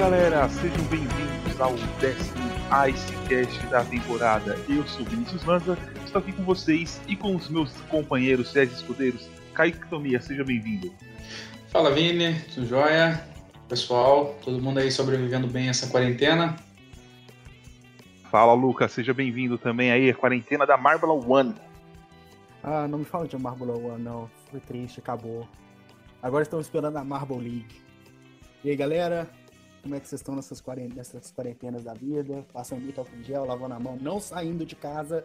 galera, sejam bem-vindos ao décimo Icecast da temporada. Eu sou Vinícius Lanza, estou aqui com vocês e com os meus companheiros Sérgio Escudeiros. Kaique Tomia, seja bem-vindo. Fala Vini, tudo jóia? Pessoal, todo mundo aí sobrevivendo bem essa quarentena? Fala Lucas, seja bem-vindo também aí à quarentena da Marble One. Ah, não me fala de Marble One não, foi triste, acabou. Agora estamos esperando a Marble League. E aí galera, como é que vocês estão nessas, nessas quarentenas da vida? Passando muito álcool em gel, lavando a mão, não saindo de casa.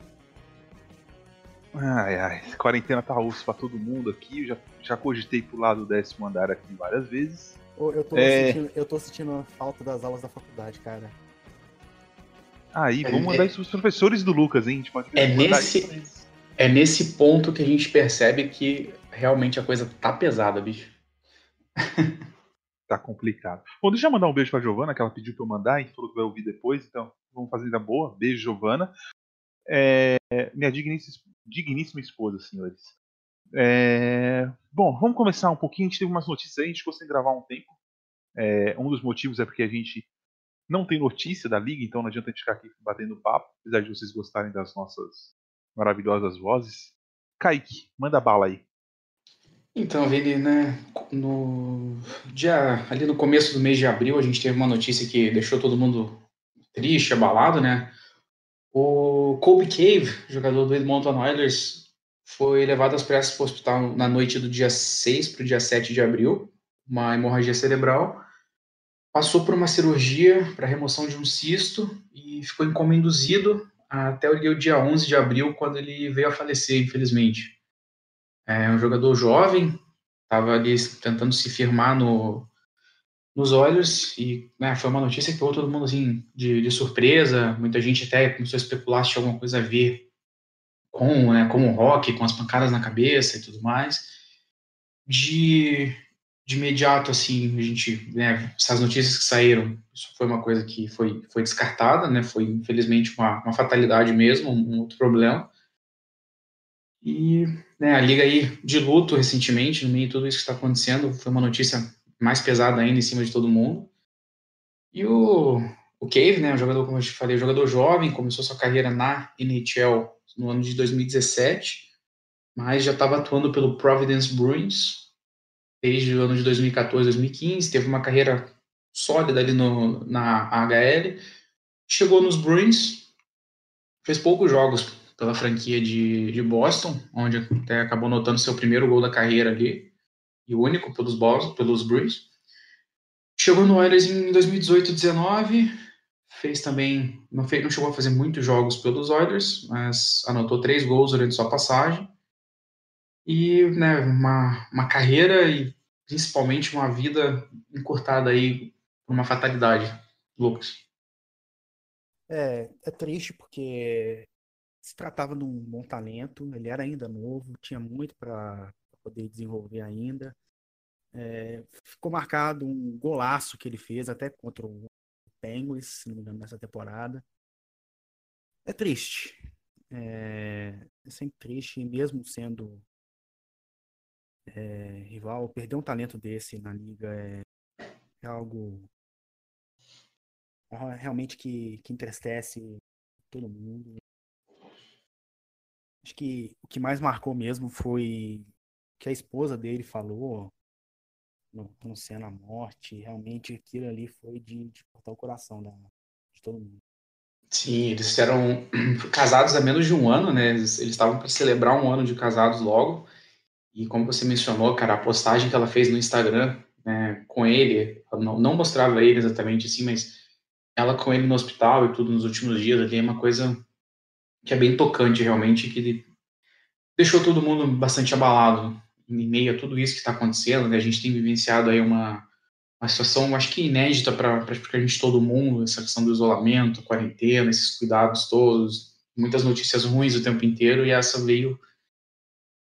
Ai, ai, quarentena tá osso pra todo mundo aqui. Eu já, já cogitei pular do décimo andar aqui várias vezes. Eu tô, é... sentindo, eu tô sentindo falta das aulas da faculdade, cara. Aí, vamos é, mandar isso pros professores do Lucas, hein? Tipo, é, nesse, é nesse ponto que a gente percebe que realmente a coisa tá pesada, bicho. tá complicado. Bom, deixa eu mandar um beijo pra Giovana, que ela pediu pra eu mandar e falou que vai ouvir depois, então vamos fazer ainda boa. Beijo, Giovana. É, minha digníssima, digníssima esposa, senhores. É, bom, vamos começar um pouquinho. A gente teve umas notícias aí, a gente ficou sem gravar um tempo. É, um dos motivos é porque a gente não tem notícia da liga, então não adianta a gente ficar aqui batendo papo, apesar de vocês gostarem das nossas maravilhosas vozes. Kaique, manda bala aí. Então, Vini, né, no dia, ali no começo do mês de abril, a gente teve uma notícia que deixou todo mundo triste, abalado, né? O Kobe Cave, jogador do Edmonton Oilers, foi levado às pressas para o hospital na noite do dia 6 para o dia 7 de abril, uma hemorragia cerebral. Passou por uma cirurgia para remoção de um cisto e ficou em coma induzido até o dia 11 de abril, quando ele veio a falecer, infelizmente. É um jogador jovem, estava ali tentando se firmar no, nos olhos e né, foi uma notícia que pegou todo mundo assim de, de, surpresa. Muita gente até começou a especular se tinha alguma coisa a ver com, né, com o rock, com as pancadas na cabeça e tudo mais. De, de imediato, assim, a gente, né, essas notícias que saíram, isso foi uma coisa que foi, foi descartada, né, foi infelizmente uma, uma fatalidade mesmo, um outro problema. E né, a liga aí de luto recentemente, no meio de tudo isso que está acontecendo, foi uma notícia mais pesada ainda em cima de todo mundo. E o, o Cave, né, um jogador, como eu te falei, jogador jovem, começou sua carreira na NHL no ano de 2017, mas já estava atuando pelo Providence Bruins desde o ano de 2014, 2015, teve uma carreira sólida ali no, na AHL, chegou nos Bruins, fez poucos jogos pela franquia de, de Boston, onde até acabou notando seu primeiro gol da carreira ali, e único pelos, Boston, pelos Bruins. Chegou no Oilers em 2018-19, fez também, não, fez, não chegou a fazer muitos jogos pelos Oilers, mas anotou três gols durante sua passagem. E né, uma, uma carreira e principalmente uma vida encurtada aí por uma fatalidade, Lucas. É, é triste porque se tratava de um bom talento, ele era ainda novo, tinha muito para poder desenvolver ainda. É, ficou marcado um golaço que ele fez até contra o Penguins, se não me engano, nessa temporada. É triste. É, é sempre triste, mesmo sendo é, rival, perder um talento desse na liga é, é algo é realmente que, que entristece todo mundo. Acho que o que mais marcou mesmo foi que a esposa dele falou anunciando a morte. Realmente aquilo ali foi de, de cortar o coração da, de todo mundo. Sim, eles eram casados há menos de um ano, né? Eles estavam para celebrar um ano de casados logo. E como você mencionou, cara, a postagem que ela fez no Instagram né, com ele, não, não mostrava ele exatamente assim, mas ela com ele no hospital e tudo nos últimos dias ali é uma coisa que é bem tocante realmente, que deixou todo mundo bastante abalado em meio a tudo isso que está acontecendo. Né? A gente tem vivenciado aí uma, uma situação, acho que inédita para praticamente todo mundo, essa questão do isolamento, quarentena, esses cuidados todos, muitas notícias ruins o tempo inteiro, e essa veio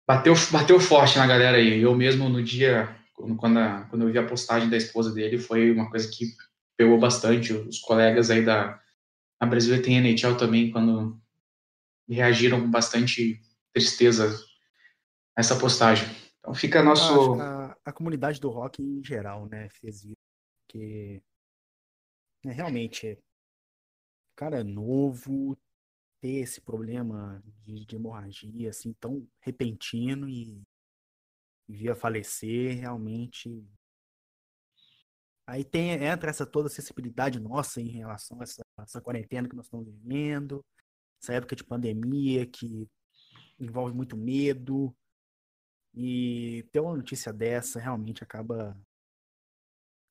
bateu, bateu forte na galera aí. Eu mesmo, no dia, quando, a, quando eu vi a postagem da esposa dele, foi uma coisa que pegou bastante. Os colegas aí da a Brasil tem NHL também, quando reagiram com bastante tristeza a essa postagem. Então fica nosso. A, a, comunidade do rock em geral, né, fez isso. Porque É, realmente, cara é novo, ter esse problema de, de hemorragia assim tão repentino e, e vir a falecer, realmente. Aí tem, entra essa toda a sensibilidade nossa em relação a essa, essa quarentena que nós estamos vivendo, essa época de pandemia que envolve muito medo. E ter uma notícia dessa realmente acaba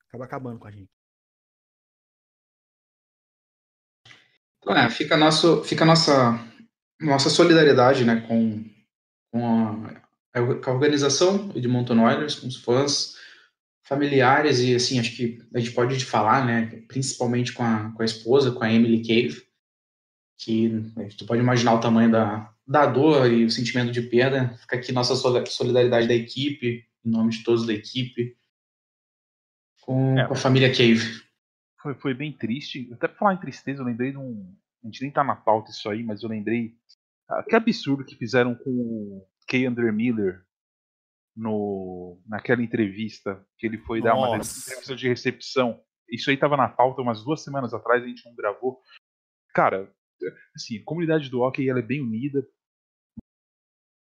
acaba acabando com a gente. Então, é, fica, nosso, fica nossa, nossa solidariedade né, com, com a, a organização Edmonton Oilers, com os fãs, familiares e, assim, acho que a gente pode falar, né, principalmente com a, com a esposa, com a Emily Cave, que né, tu pode imaginar o tamanho da, da dor e o sentimento de perda. Fica aqui nossa solidariedade da equipe, em nome de todos da equipe, com, é, com a família Cave. Foi, foi bem triste. Até pra falar em tristeza, eu lembrei de um. A gente nem tá na pauta isso aí, mas eu lembrei. Ah, que absurdo que fizeram com o Kay Under Miller no, naquela entrevista que ele foi Nossa. dar uma entrevista de recepção. Isso aí tava na pauta umas duas semanas atrás, a gente não gravou. Cara, assim, a comunidade do hockey ela é bem unida.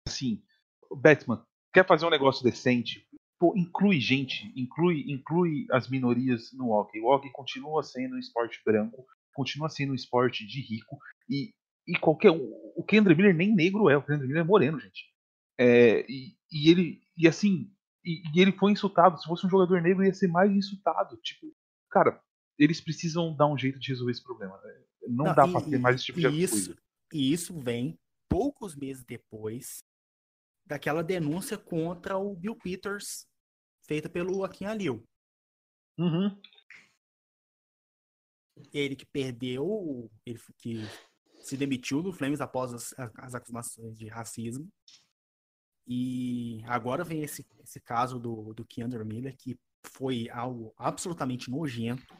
Assim, Batman quer fazer um negócio decente, pô, inclui gente, inclui, inclui as minorias no hockey. O hockey continua sendo um esporte branco, continua sendo um esporte de rico e, e qualquer o Kendra Miller nem negro é, o Kendra Miller é moreno, gente. É, e, e, ele e assim e, e, ele foi insultado. Se fosse um jogador negro ia ser mais insultado. Tipo, cara, eles precisam dar um jeito de resolver esse problema. Né? Não, Não dá para ter mais esse tipo de isso. E isso vem poucos meses depois daquela denúncia contra o Bill Peters, feita pelo Akin Alil. Uhum. Ele que perdeu, ele que se demitiu do Flames após as, as acusações de racismo. E agora vem esse, esse caso do, do Keandre Miller, que foi algo absolutamente nojento.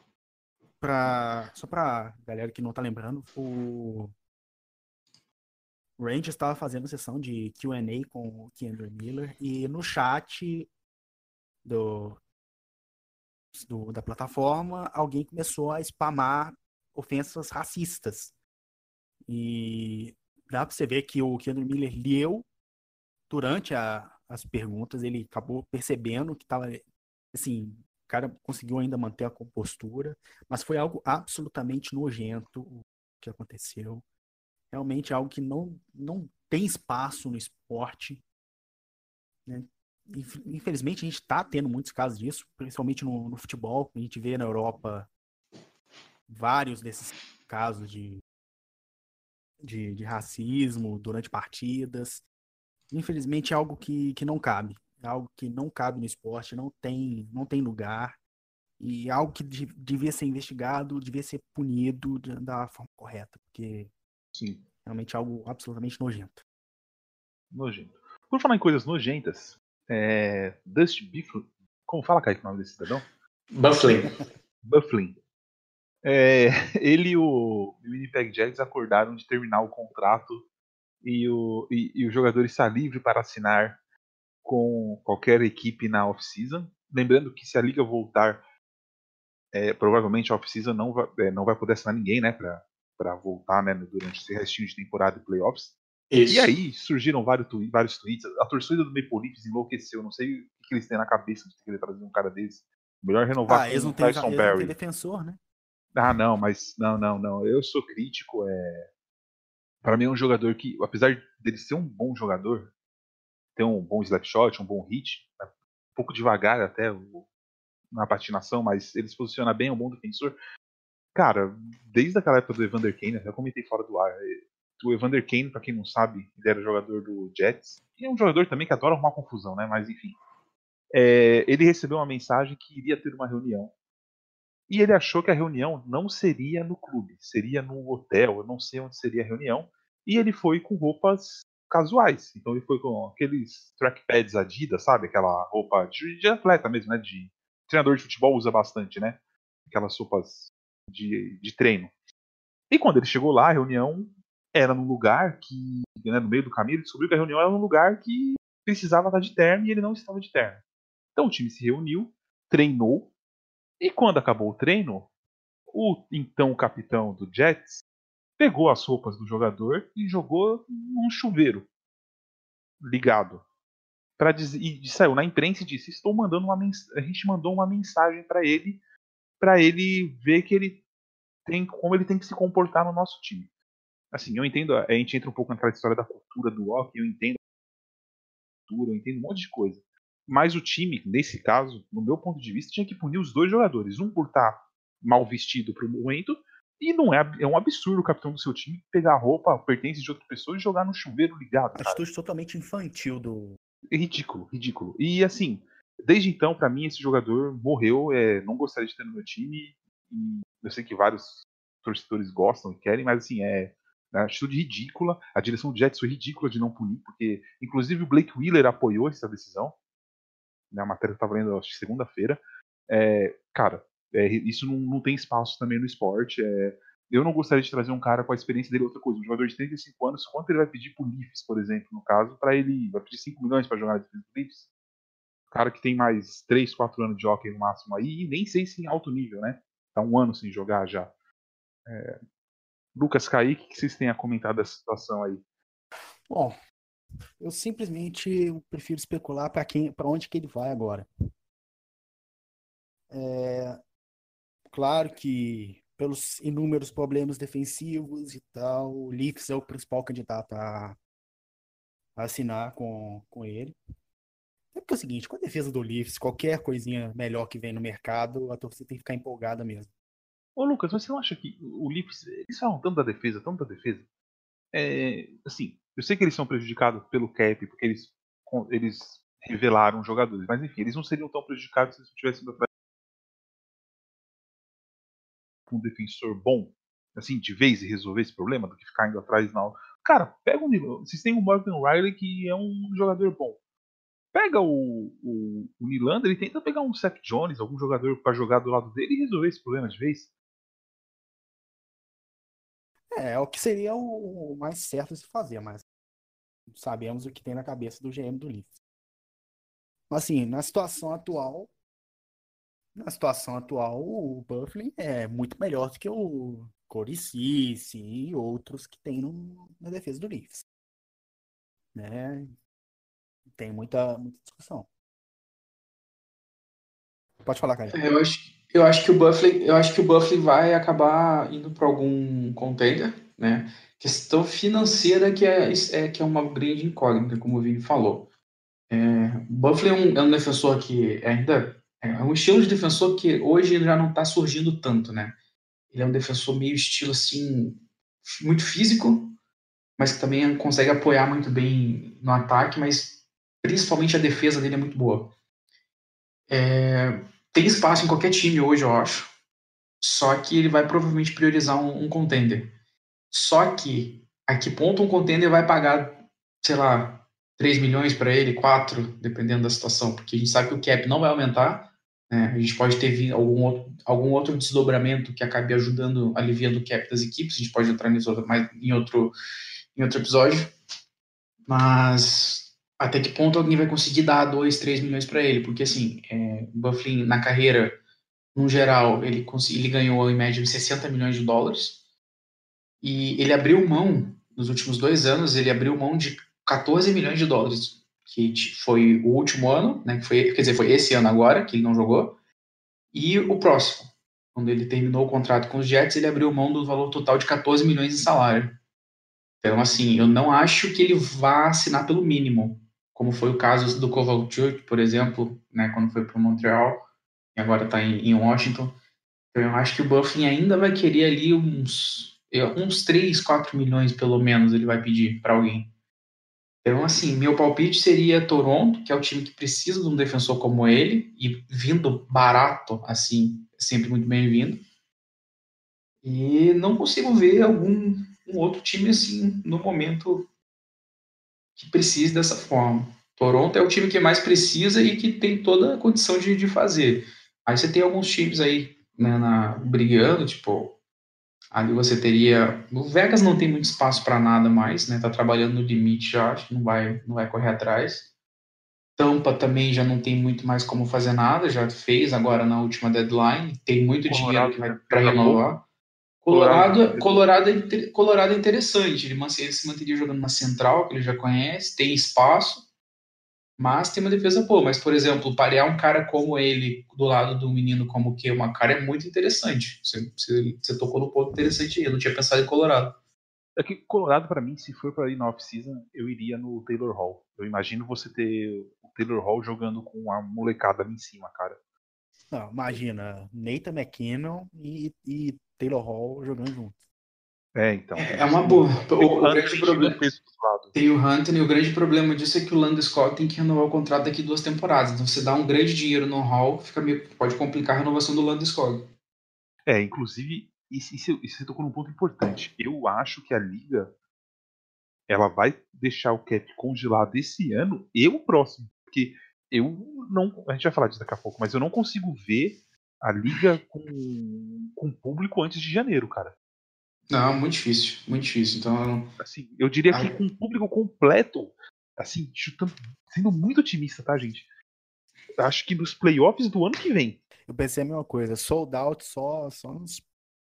Pra, só pra galera que não tá lembrando, o Rangers estava fazendo sessão de Q&A com o Kendra Miller e no chat do, do, da plataforma alguém começou a spamar ofensas racistas. E dá para você ver que o Kendra Miller leu durante a, as perguntas, ele acabou percebendo que estava assim, cara conseguiu ainda manter a compostura, mas foi algo absolutamente nojento o que aconteceu realmente é algo que não, não tem espaço no esporte. Né? Infelizmente, a gente está tendo muitos casos disso, principalmente no, no, futebol. A gente vê na Europa vários desses casos de, de, de racismo durante partidas. Infelizmente, é algo que, que não cabe. É algo que não cabe no esporte, não tem, não tem lugar. E é algo que devia ser investigado, devia ser punido da forma correta, porque Sim. Realmente algo absolutamente nojento. Nojento. Por falar em coisas nojentas, é... Dust Bifflin. Como fala, Kaique, o nome desse cidadão? Bufflin. Bufflin. É... ele e o, o Winnipeg Jets acordaram de terminar o contrato e o, e, e o jogador está livre para assinar com qualquer equipe na off-season. Lembrando que se a liga voltar, é, provavelmente a off-season não, vai, é, não vai poder assinar ninguém né, para voltar né, durante esse restinho de temporada de playoffs. Isso. E aí surgiram vários, twi vários tweets. A torcida do Maple Leafs enlouqueceu. Não sei o que, eles têm na cabeça de querer trazer um cara desse. Melhor renovar ah, com o Tyson Barry. defensor, né? Ah, não, mas não, não, não. Eu sou crítico. É... Para mim é um jogador que, apesar dele ser um bom jogador, ter um bom slap shot, um bom hit, é um pouco devagar até na patinação, mas ele se posiciona bem, é um bom defensor. Cara, desde aquela época do Evander Kane, até comentei fora do ar. É, o Evander Kane, pra quem não sabe, ele era jogador do Jets. E é um jogador também que adora arrumar confusão, né? Mas enfim. É, ele recebeu uma mensagem que iria ter uma reunião. E ele achou que a reunião não seria no clube, seria no hotel, eu não sei onde seria a reunião. E ele foi com roupas casuais. Então ele foi com aqueles trackpads Adidas, sabe? Aquela roupa de, de atleta mesmo, né? De treinador de futebol usa bastante, né? Aquelas roupas de, de treino. E quando ele chegou lá, a reunião era num lugar que, né, no meio do caminho, ele descobriu que a reunião era num lugar que precisava estar de terno e ele não estava de terno. Então o time se reuniu, treinou, e quando acabou o treino, O então capitão do Jets pegou as roupas do jogador e jogou num chuveiro ligado. Pra dizer, e saiu na imprensa e disse: Estou mandando uma a gente mandou uma mensagem para ele, para ele ver que ele tem como ele tem que se comportar no nosso time. Assim, eu entendo, a gente entra um pouco naquela história da cultura do hockey, eu entendo cultura, eu entendo um monte de coisa. Mas o time, nesse caso, no meu ponto de vista, tinha que punir os dois jogadores. Um por estar tá mal vestido para o momento, e não é, é um absurdo o capitão do seu time pegar a roupa, pertence de outra pessoa e jogar no chuveiro ligado. Cara. Atitude totalmente infantil do. É ridículo, ridículo. E assim, desde então, para mim, esse jogador morreu. É, não gostaria de ter no meu time. eu sei que vários torcedores gostam e querem, mas assim, é, é uma atitude ridícula. A direção do Jets foi ridícula de não punir, porque inclusive o Blake Wheeler apoiou essa decisão. Né, a matéria estava lendo segunda-feira. É, cara, é, isso não, não, tem espaço também no esporte. É, eu não gostaria de trazer um cara com a experiência dele outra coisa. Um jogador de 35 anos, quanto ele vai pedir pro Leafs, por exemplo, no caso, para ele. Vai pedir 5 milhões para jogar no Leafs? Cara que tem mais 3, 4 anos de hockey no máximo aí, e nem sei se em alto nível, né? Tá um ano sem jogar já. É... Lucas Kaique, o que vocês têm a comentar dessa situação aí? Bom, eu simplesmente prefiro especular para quem, para onde que ele vai agora. É, claro que pelos inúmeros problemas defensivos e tal, o Leafs é o principal candidato a, assinar com, com ele. É porque é o seguinte, com a defesa do Leafs, qualquer coisinha melhor que vem no mercado, a torcida tem que ficar empolgada mesmo. Ô Lucas, você não acha que o Leafs, eles falam tanto da defesa, tanto da defesa? É, assim, eu sei que eles são prejudicados pelo cap, porque eles, eles revelaram jogadores, mas enfim, eles não seriam tão prejudicados se eles tivessem um defensor bom, assim, de vez e resolver esse problema, do que ficar indo atrás na Cara, pega um. Vocês têm o Morgan Riley, que é um jogador bom. Pega o, o, o e tenta pegar um Seth Jones, algum jogador para jogar do lado dele e resolver esse problema de vez. É, é o que seria o mais certo de se fazer, mas sabemos o que tem na cabeça do GM do Leafs. Assim, na situação atual, na situação atual, o Buffalo é muito melhor do que o Corey Cici e outros que tem no, na defesa do Leafs. Né? Tem muita, muita discussão. Pode falar, cara. É, eu acho, eu acho que o Buffalo, eu acho que o Buffalo vai acabar indo para algum contender, né? Questão financeira que é, é que é uma grande incógnita, como o Vini falou. É, o Buffalo é um, é um defensor que ainda é, é um estilo de defensor que hoje já não está surgindo tanto, né? Ele é um defensor meio estilo assim, muito físico, mas que também consegue apoiar muito bem no ataque, mas principalmente a defesa dele é muito boa. É, tem espaço em qualquer time hoje, eu acho. Só que ele vai provavelmente priorizar um, um contender. Só que a que ponto um contender vai pagar, sei lá, 3 milhões para ele, 4, dependendo da situação, porque a gente sabe que o cap não vai aumentar, né? a gente pode ter algum outro, algum outro desdobramento que acabe ajudando, aliviando o cap das equipes, a gente pode entrar nisso mais em outro, em outro episódio, mas até que ponto alguém vai conseguir dar 2, 3 milhões para ele, porque assim, é, o Bufflin na carreira, no geral, ele, ele ganhou em média 60 milhões de dólares, e ele abriu mão, nos últimos dois anos, ele abriu mão de 14 milhões de dólares, que foi o último ano, né, que foi, quer dizer, foi esse ano agora, que ele não jogou, e o próximo. Quando ele terminou o contrato com os Jets, ele abriu mão do valor total de 14 milhões de salário. Então, assim, eu não acho que ele vá assinar pelo mínimo, como foi o caso do Kovalchuk, por exemplo, né, quando foi para Montreal, e agora está em, em, Washington. Então, eu acho que o Buffin ainda vai querer ali uns, uns 3, 4 milhões, pelo menos, ele vai pedir para alguém. Então, assim, meu palpite seria Toronto, que é o time que precisa de um defensor como ele, e vindo barato, assim, sempre muito bem-vindo. E não consigo ver algum um outro time, assim, no momento que precise dessa forma. Toronto é o time que mais precisa e que tem toda a condição de, de fazer. Aí você tem alguns times aí né, na, brigando, tipo Ali você teria. O Vegas não tem muito espaço para nada mais, né? Tá trabalhando no limite já, acho que não vai, não vai correr atrás. Tampa também já não tem muito mais como fazer nada, já fez agora na última deadline, tem muito Colorado, dinheiro para renovar. Colorado, Colorado, é, Colorado é interessante, ele, ele se manteria jogando na central, que ele já conhece, tem espaço, mas tem uma defesa boa. Mas, por exemplo, parear um cara como ele do lado do menino como que uma cara é muito interessante. Você, você, você tocou no ponto interessante aí, eu não tinha pensado em Colorado. É que Colorado, para mim, se for para ir na off-season, eu iria no Taylor Hall. Eu imagino você ter o Taylor Hall jogando com a molecada ali em cima, cara. Não, imagina, Nathan McKinnon e, e Taylor Hall jogando juntos. É, então. É, é uma boa. O, o grande problema. Tem o Hunter e o grande problema disso é que o Landeskog tem que renovar o contrato daqui duas temporadas. Então você dá um grande dinheiro no Hall, fica meio, pode complicar a renovação do Landeskog. É, inclusive isso, isso, isso você tocou num ponto importante. Eu acho que a liga ela vai deixar o cap congelado esse ano e o próximo, porque eu não, a gente vai falar disso daqui a pouco, mas eu não consigo ver a liga com, com público antes de janeiro, cara. Não, muito difícil, muito difícil. Então, assim, eu diria que com público completo, assim, chutando, sendo muito otimista, tá, gente? Acho que nos playoffs do ano que vem. Eu pensei a mesma coisa, sold out só, só nos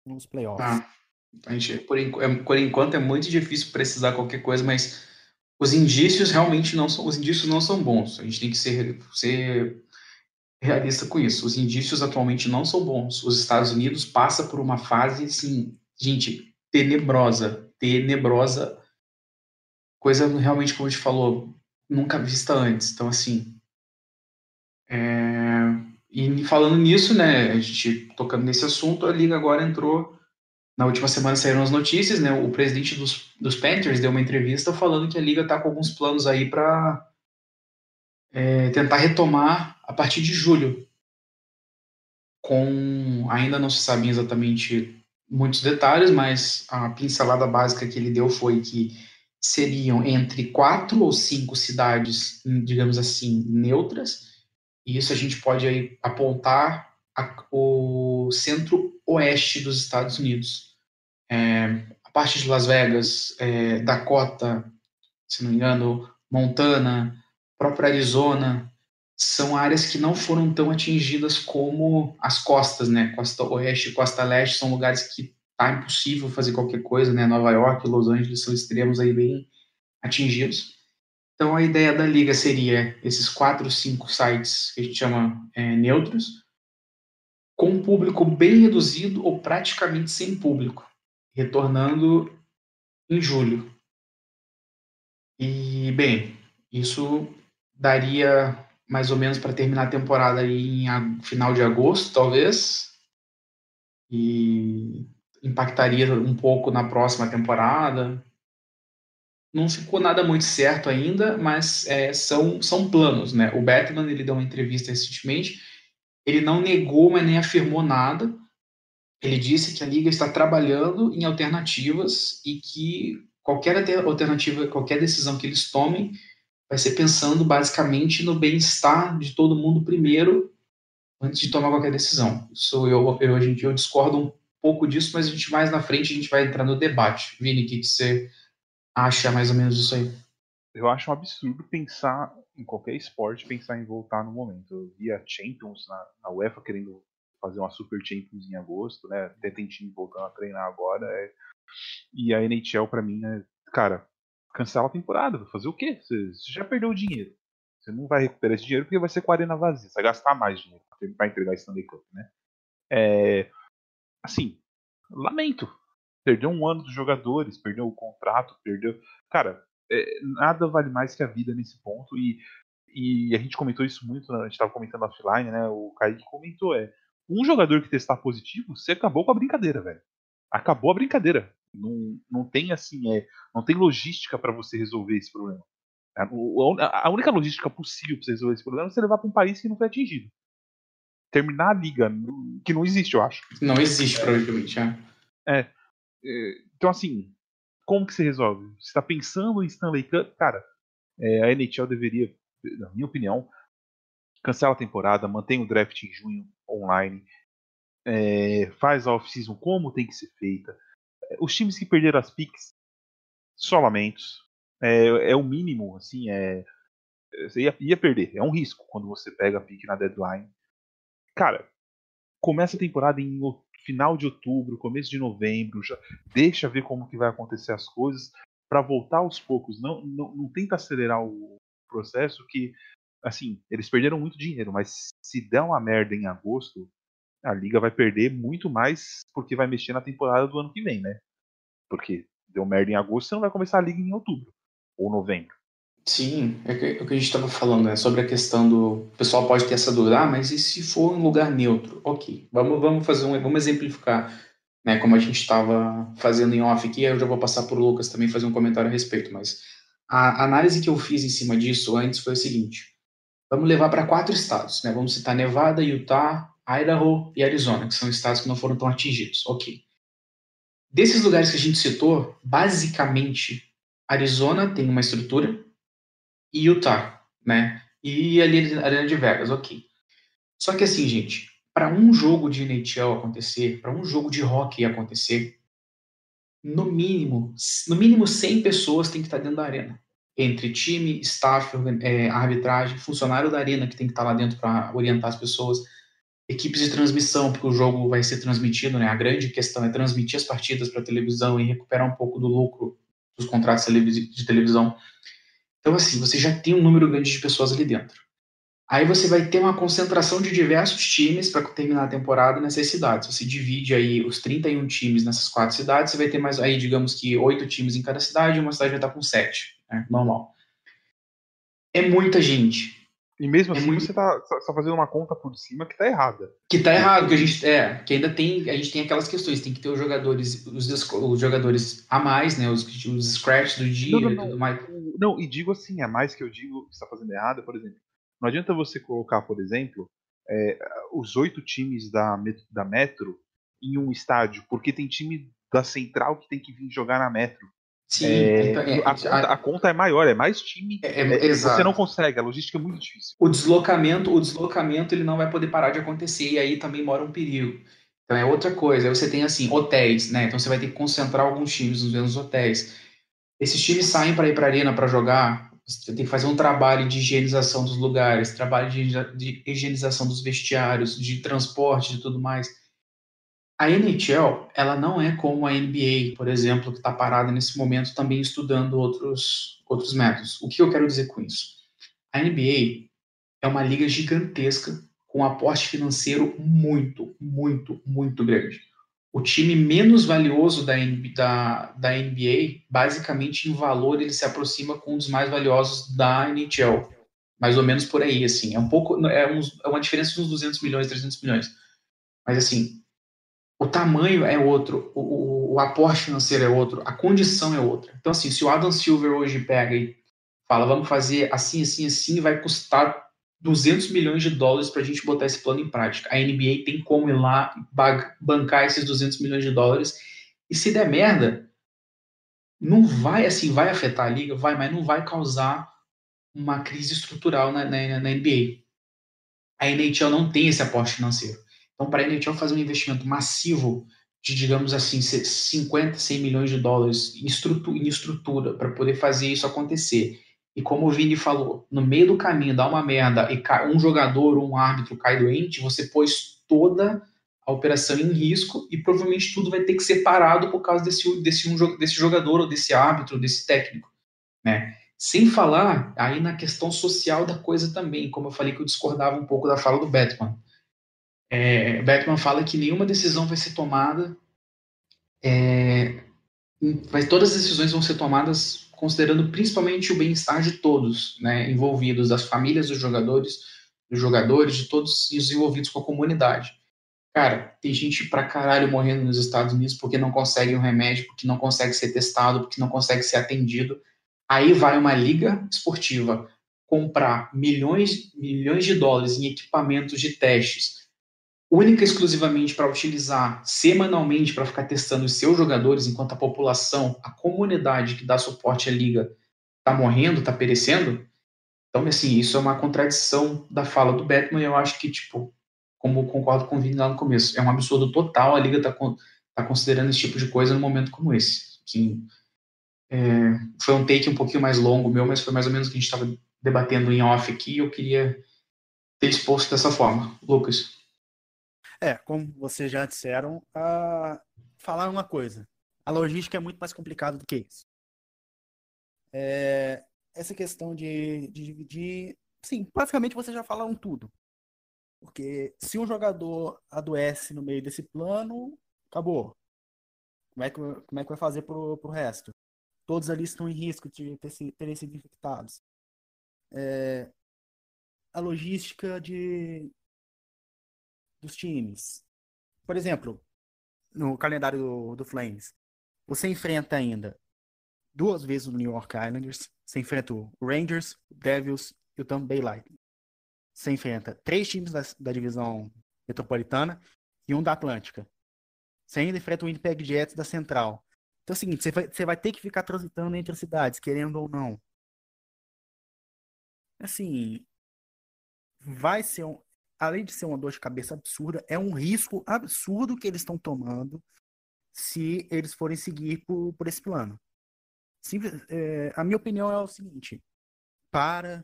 nos playoffs. Ah, a gente, por, é, por enquanto é muito difícil precisar qualquer coisa, mas os indícios realmente não são, os indícios não são bons. A gente tem que ser, ser realista com isso. Os indícios atualmente não são bons. Os Estados Unidos passa por uma fase, assim, gente, tenebrosa, tenebrosa, coisa realmente como a gente falou, nunca vista antes. Então, assim, é, e falando nisso, né, a gente tocando nesse assunto, a liga agora entrou. Na última semana saíram as notícias, né? O presidente dos, dos Panthers deu uma entrevista falando que a liga está com alguns planos aí para é, tentar retomar a partir de julho. Com ainda não se sabem exatamente muitos detalhes, mas a pincelada básica que ele deu foi que seriam entre quatro ou cinco cidades, digamos assim, neutras e isso a gente pode aí apontar a, o centro-oeste dos Estados Unidos. É, a parte de Las Vegas, é, Dakota, se não me engano, Montana, própria Arizona, são áreas que não foram tão atingidas como as costas, né? Costa Oeste e Costa Leste são lugares que tá impossível fazer qualquer coisa, né? Nova York Los Angeles são extremos aí bem atingidos. Então, a ideia da liga seria esses quatro, cinco sites que a gente chama é, neutros, com um público bem reduzido ou praticamente sem público, retornando em julho. E, bem, isso daria mais ou menos para terminar a temporada aí em final de agosto, talvez, e impactaria um pouco na próxima temporada, não ficou nada muito certo ainda, mas é, são, são planos, né? O Batman, ele deu uma entrevista recentemente, ele não negou, mas nem afirmou nada. Ele disse que a Liga está trabalhando em alternativas e que qualquer alternativa, qualquer decisão que eles tomem, vai ser pensando basicamente no bem-estar de todo mundo primeiro, antes de tomar qualquer decisão. Isso eu, eu, a gente, eu discordo um pouco disso, mas a gente mais na frente a gente vai entrar no debate. Vini, o que, você acha mais ou menos isso aí. Eu acho um absurdo pensar em qualquer esporte, pensar em voltar no momento. Eu vi a Champions na, na UEFA querendo fazer uma Super Champions em agosto, né? Até tem voltando a treinar agora. É... E a NHL, para mim, é, cara, cancela a temporada. Vai fazer o quê? Você, você, já perdeu o dinheiro. Você não vai recuperar esse dinheiro porque vai ser com a arena vazia. Você vai gastar mais dinheiro para entregar esse Stanley Cup, né? É, assim, lamento perdeu um ano dos jogadores, perdeu o contrato, perdeu. Cara, é, nada vale mais que a vida nesse ponto. E, e a gente comentou isso muito, a gente estava comentando offline, né? O Kaique comentou: é um jogador que testar positivo, você acabou com a brincadeira, velho. Acabou a brincadeira. Não, não tem assim, é, não tem logística para você resolver esse problema. A, a única logística possível para você resolver esse problema é você levar para um país que não foi atingido. Terminar a liga, que não existe, eu acho. Não existe, provavelmente, é. É. É, então, assim, como que se resolve? Você está pensando em Stanley Cup? Cara, é, a NHL deveria, na minha opinião, cancelar a temporada, mantém o draft em junho online, é, faz a off-season como tem que ser feita. Os times que perderam as picks, só lamentos. É, é o mínimo, assim, é, Você ia, ia perder. É um risco quando você pega a pique na deadline. Cara, começa a temporada em final de outubro, começo de novembro, já deixa ver como que vai acontecer as coisas para voltar aos poucos. Não, não, não tenta acelerar o processo que, assim, eles perderam muito dinheiro, mas se der uma merda em agosto, a liga vai perder muito mais porque vai mexer na temporada do ano que vem, né? Porque deu merda em agosto, você não vai começar a liga em outubro ou novembro. Sim, é, é o que a gente estava falando, né? Sobre a questão do. O pessoal pode ter essa dúvida, ah, mas e se for um lugar neutro? Ok, vamos, vamos fazer um. Vamos exemplificar, né? Como a gente estava fazendo em off aqui, eu já vou passar para o Lucas também fazer um comentário a respeito, mas a análise que eu fiz em cima disso antes foi o seguinte: vamos levar para quatro estados, né? Vamos citar Nevada, Utah, Idaho e Arizona, que são estados que não foram tão atingidos. Ok. Desses lugares que a gente citou, basicamente, Arizona tem uma estrutura, e Utah, né? E ali a Arena de Vegas, ok. Só que assim, gente, para um jogo de NHL acontecer, para um jogo de hockey acontecer, no mínimo, no mínimo 100 pessoas tem que estar dentro da arena. Entre time, staff, é, arbitragem, funcionário da arena que tem que estar lá dentro para orientar as pessoas, equipes de transmissão, porque o jogo vai ser transmitido, né? A grande questão é transmitir as partidas para televisão e recuperar um pouco do lucro dos contratos de televisão. Então, assim, você já tem um número grande de pessoas ali dentro. Aí você vai ter uma concentração de diversos times para terminar a temporada nessas cidades. Você divide aí os 31 times nessas quatro cidades, você vai ter mais aí, digamos que oito times em cada cidade, uma cidade vai estar com sete, né? normal. É muita gente. E mesmo é assim muito... você está tá fazendo uma conta por cima que está errada. Que está errado, que a gente é, que ainda tem, a gente tem aquelas questões, tem que ter os jogadores, os, os jogadores a mais, né, os, os scratch do dia não, não, e tudo mais. Não, e digo assim, a mais que eu digo que está fazendo errado, por exemplo, não adianta você colocar, por exemplo, é, os oito times da, da Metro em um estádio, porque tem time da Central que tem que vir jogar na Metro. Sim, é, então, é, a, conta, a, conta, é maior, é mais time. É, é, é você não consegue, a logística é muito difícil. O deslocamento, o deslocamento ele não vai poder parar de acontecer e aí também mora um perigo. Então é outra coisa. Aí você tem assim hotéis, né? Então você vai ter que concentrar alguns times nos mesmos hotéis. Esses times saem para ir para a arena para jogar. Você tem que fazer um trabalho de higienização dos lugares, trabalho de, de higienização dos vestiários, de transporte, e tudo mais a NHL, ela não é como a NBA, por exemplo, que está parada nesse momento também estudando outros, outros métodos. O que eu quero dizer com isso? A NBA é uma liga gigantesca com um aporte financeiro muito, muito, muito grande. O time menos valioso da, da, da NBA, basicamente em valor, ele se aproxima com um dos mais valiosos da NHL. Mais ou menos por aí, assim. É um pouco, é, uns, é uma diferença de uns 200 milhões, 300 milhões. Mas assim, o tamanho é outro, o, o, aporte financeiro é outro, a condição é outra. Então, assim, se o Adam Silver hoje pega e fala, vamos fazer assim, assim, assim, vai custar 200 milhões de dólares para a gente botar esse plano em prática. A NBA tem como ir lá bancar esses 200 milhões de dólares e se der merda, não vai, assim, vai afetar a liga, vai, mas não vai causar uma crise estrutural na, na, na NBA. A NHL não tem esse aporte financeiro. Então, para a NHL fazer um investimento massivo de, digamos assim, 50, 100 milhões de dólares em estrutura, em estrutura para poder fazer isso acontecer. E como o Vini falou, no meio do caminho dá uma merda e um jogador ou um árbitro cai doente, você pôs toda a operação em risco e provavelmente tudo vai ter que ser parado por causa desse, desse, um, desse jogador ou desse árbitro, desse técnico, né? Sem falar aí na questão social da coisa também, como eu falei que eu discordava um pouco da fala do Batman. É, Batman fala que nenhuma decisão vai ser tomada, é, vai, todas as decisões vão ser tomadas considerando principalmente o bem-estar de todos né, envolvidos, das famílias dos jogadores, dos jogadores, de todos os envolvidos com a comunidade. Cara, tem gente pra caralho morrendo nos Estados Unidos porque não consegue um remédio, porque não consegue ser testado, porque não consegue ser atendido. Aí vai uma liga esportiva comprar milhões, milhões de dólares em equipamentos de testes única e exclusivamente para utilizar semanalmente para ficar testando os seus jogadores, enquanto a população, a comunidade que dá suporte à liga está morrendo, está perecendo. Então, assim, isso é uma contradição da fala do Batman e eu acho que, tipo, como concordo com o Vini lá no começo, é um absurdo total a liga está tá considerando esse tipo de coisa num momento como esse. Assim, é, foi um take um pouquinho mais longo meu, mas foi mais ou menos o que a gente estava debatendo em off aqui, eu queria ter exposto dessa forma. Lucas. É, como vocês já disseram, uh, falar uma coisa. A logística é muito mais complicada do que isso. É, essa questão de, de dividir. Sim, basicamente vocês já falaram tudo. Porque se um jogador adoece no meio desse plano, acabou. Como é que, como é que vai fazer pro, pro resto? Todos ali estão em risco de ter, terem sido infectados. É, a logística de, dos times. Por exemplo, no calendário do, do Flames, você enfrenta ainda duas vezes o New York Islanders, você enfrenta o Rangers, o Devils e o Tampa Bay Lightning. Você enfrenta três times da, da divisão metropolitana e um da Atlântica. Você ainda enfrenta o Winnipeg Jets da Central. Então é o seguinte, você vai, você vai ter que ficar transitando entre as cidades, querendo ou não. Assim, vai ser um, além de ser uma dor de cabeça absurda, é um risco absurdo que eles estão tomando se eles forem seguir por, por esse plano. Simples, é, a minha opinião é o seguinte: para,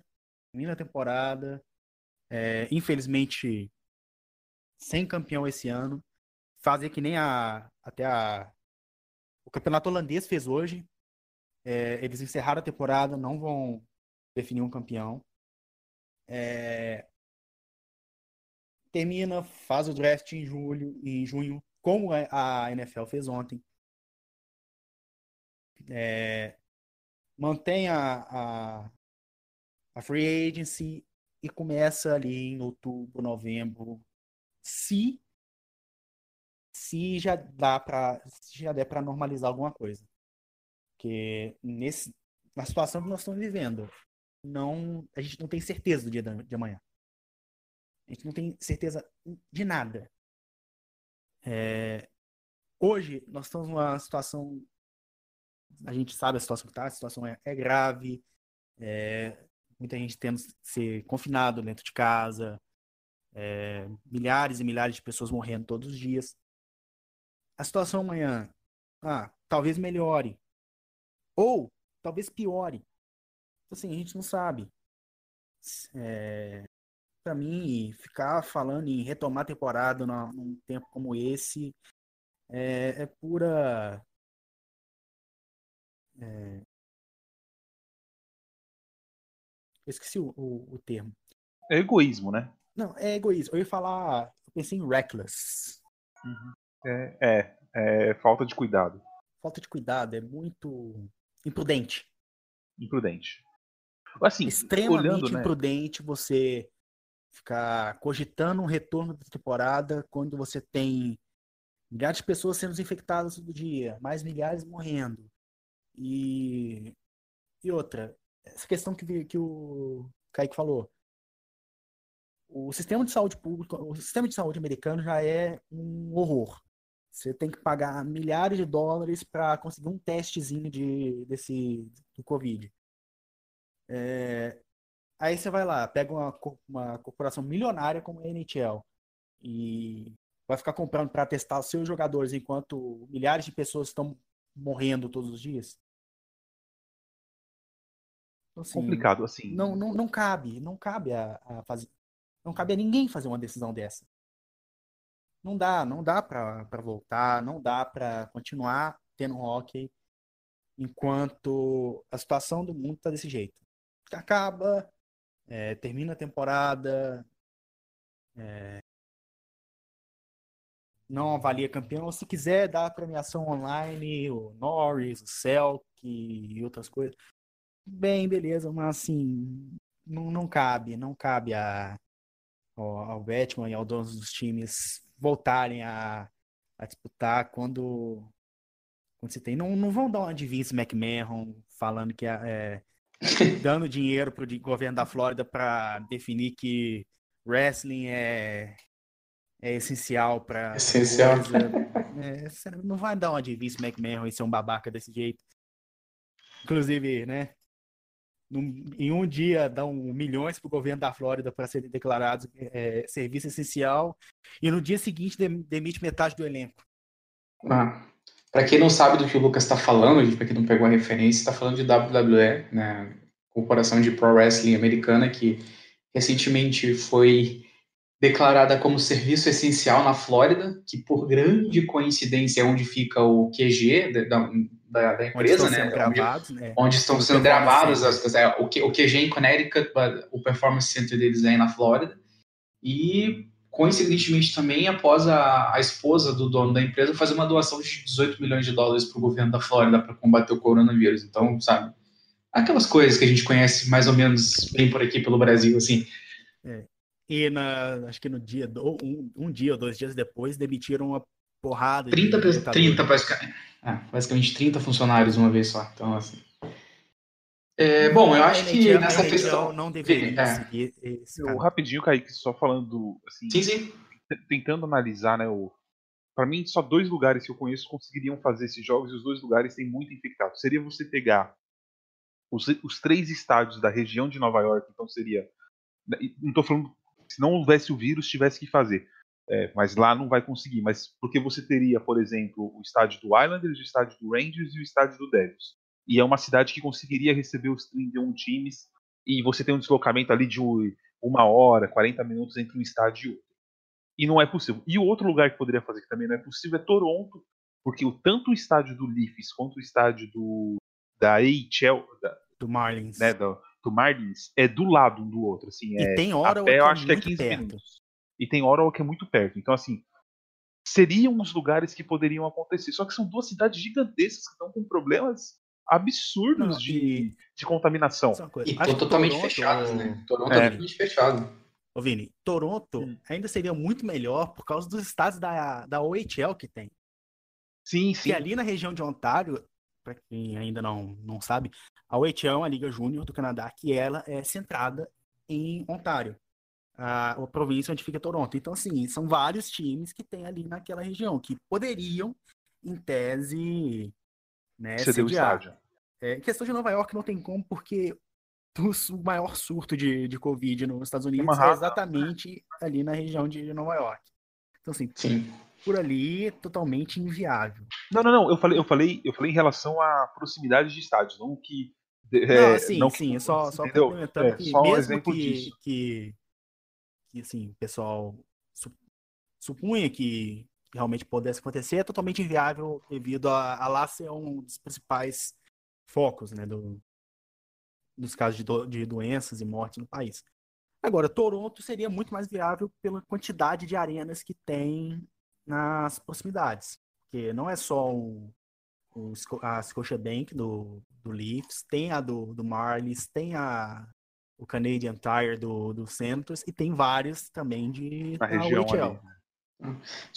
termina a temporada, é, infelizmente sem campeão esse ano, fazer que nem a até a o campeonato holandês fez hoje. É, eles encerraram a temporada, não vão definir um campeão. É, termina, faz o draft em julho, em junho, como a NFL fez ontem. É, mantém a, a, a, free agency e começa ali em outubro, novembro, se se já dá para já der para normalizar alguma coisa. Porque nesse na situação que nós estamos vivendo, não a gente não tem certeza do dia de amanhã. A gente não tem certeza de nada. É, hoje, nós estamos numa situação. A gente sabe a situação que está, a situação é, é grave. É, muita gente tendo que ser confinado dentro de casa. É, milhares e milhares de pessoas morrendo todos os dias. A situação amanhã, ah, talvez melhore. Ou talvez piore. Assim, a gente não sabe. É, para mim, ficar falando em retomar a temporada num tempo como esse é, é pura. É... Eu esqueci o, o, o, termo. É egoísmo, né? Não, é egoísmo. Eu ia falar. Eu pensei em reckless. Uhum. É, é, é falta de cuidado. Falta de cuidado, é muito imprudente. Imprudente. Assim, extremamente olhando, né? imprudente você ficar cogitando um retorno da temporada quando você tem milhares de pessoas sendo infectadas todo dia, mais milhares morrendo. E, e outra, essa questão que, que o Kaique falou. O sistema de saúde público, o sistema de saúde americano já é um horror. Você tem que pagar milhares de dólares para conseguir um testezinho de, desse, do Covid. É, Aí você vai lá, pega uma, uma corporação milionária como a NHL e vai ficar comprando para testar os seus jogadores enquanto milhares de pessoas estão morrendo todos os dias. Então, assim, Complicado, assim. Não, não, não cabe, não cabe a, a fazer. Não cabe a ninguém fazer uma decisão dessa. Não dá, não dá para voltar, não dá para continuar tendo hockey enquanto a situação do mundo está desse jeito. Acaba, é, termina a temporada, é, não avalia campeão, se quiser dar premiação online, o Norris, o Celtic e outras coisas, bem, beleza, mas assim, não, não cabe, não cabe a, ao, ao Batman e aos donos dos times voltarem a, a disputar quando, quando tem. Não, não vão dar uma de Vince McMahon falando que é, dando dinheiro para o governo da Flórida para definir que wrestling é, é essencial para. Essencial. É, não vai dar uma de Vince McMahon e ser um babaca desse jeito. Inclusive, né? Num, em um dia dão milhões para o governo da Flórida para serem declarados é, serviço essencial e no dia seguinte demite metade do elenco. Ah. Para quem não sabe do que o Lucas está falando, para quem não pegou a referência, está falando de WWE, né? corporação de pro wrestling americana que recentemente foi declarada como serviço essencial na Flórida, que por grande coincidência é onde fica o QG da, da, da empresa, né? Gravados, onde, né? onde estão sendo gravados as coisas. É, o, o QG em Connecticut, o Performance Center deles é na Flórida. E coincidentemente também após a, a esposa do dono da empresa fazer uma doação de 18 milhões de dólares para o governo da Flórida para combater o coronavírus. Então, sabe, aquelas coisas que a gente conhece mais ou menos bem por aqui pelo Brasil, assim. É. E na, acho que no dia, um, um dia ou dois dias depois, demitiram uma porrada 30, de 30 basicamente, é, basicamente 30 funcionários uma vez só. Então, assim. É, bom, eu acho que nessa questão. Não deveria é. seguir esse eu, Rapidinho, Kaique, só falando. Assim, sim, sim. Tentando analisar, né? O... Para mim, só dois lugares que eu conheço conseguiriam fazer esses jogos e os dois lugares têm muito infectado. Seria você pegar os, os três estádios da região de Nova York, então seria. Né, não estou falando se não houvesse o vírus, tivesse que fazer. É, mas lá não vai conseguir. Mas porque você teria, por exemplo, o estádio do Islanders, o estádio do Rangers e o estádio do Devils e é uma cidade que conseguiria receber os 31 times e você tem um deslocamento ali de uma hora, 40 minutos entre um estádio e outro. E não é possível. E o outro lugar que poderia fazer que também não é possível é Toronto, porque o, tanto o estádio do Leafs quanto o estádio do da AHL, da, do Marlins, né, do, do, Marlins, é do lado um do outro, assim, e é, tem hora pé, eu acho que é 15 perto. minutos. E tem hora que é muito perto. Então assim, seriam os lugares que poderiam acontecer. Só que são duas cidades gigantescas que estão com problemas absurdos não, de, de contaminação. E totalmente Toronto, fechados, né? Toronto é totalmente fechado. Ô Vini, Toronto hum. ainda seria muito melhor por causa dos estados da, da OHL que tem. Sim, sim. E ali na região de Ontário, para quem ainda não, não sabe, a OHL é uma liga júnior do Canadá que ela é centrada em Ontário, a, a província onde fica Toronto. Então, assim, são vários times que tem ali naquela região que poderiam, em tese, né? Você deu o estádio. É, questão de Nova York não tem como, porque o maior surto de, de Covid nos Estados Unidos é exatamente ali na região de Nova York. Então, assim, Sim. por ali, totalmente inviável. Não, não, não. Eu falei, eu falei, eu falei em relação à proximidade de estádios, não que. É, não, sim, não sim. Que, só, só complementando é, que só um mesmo que, que, que, assim, o pessoal supunha que realmente pudesse acontecer, é totalmente inviável devido a, a lá ser um dos principais focos né, do, dos casos de, do, de doenças e mortes no país. Agora, Toronto seria muito mais viável pela quantidade de arenas que tem nas proximidades. Porque não é só o, o, a Scotiabank do, do Leafs, tem a do, do Marlies, tem a, o Canadian Tire do, do Santos e tem vários também de na região.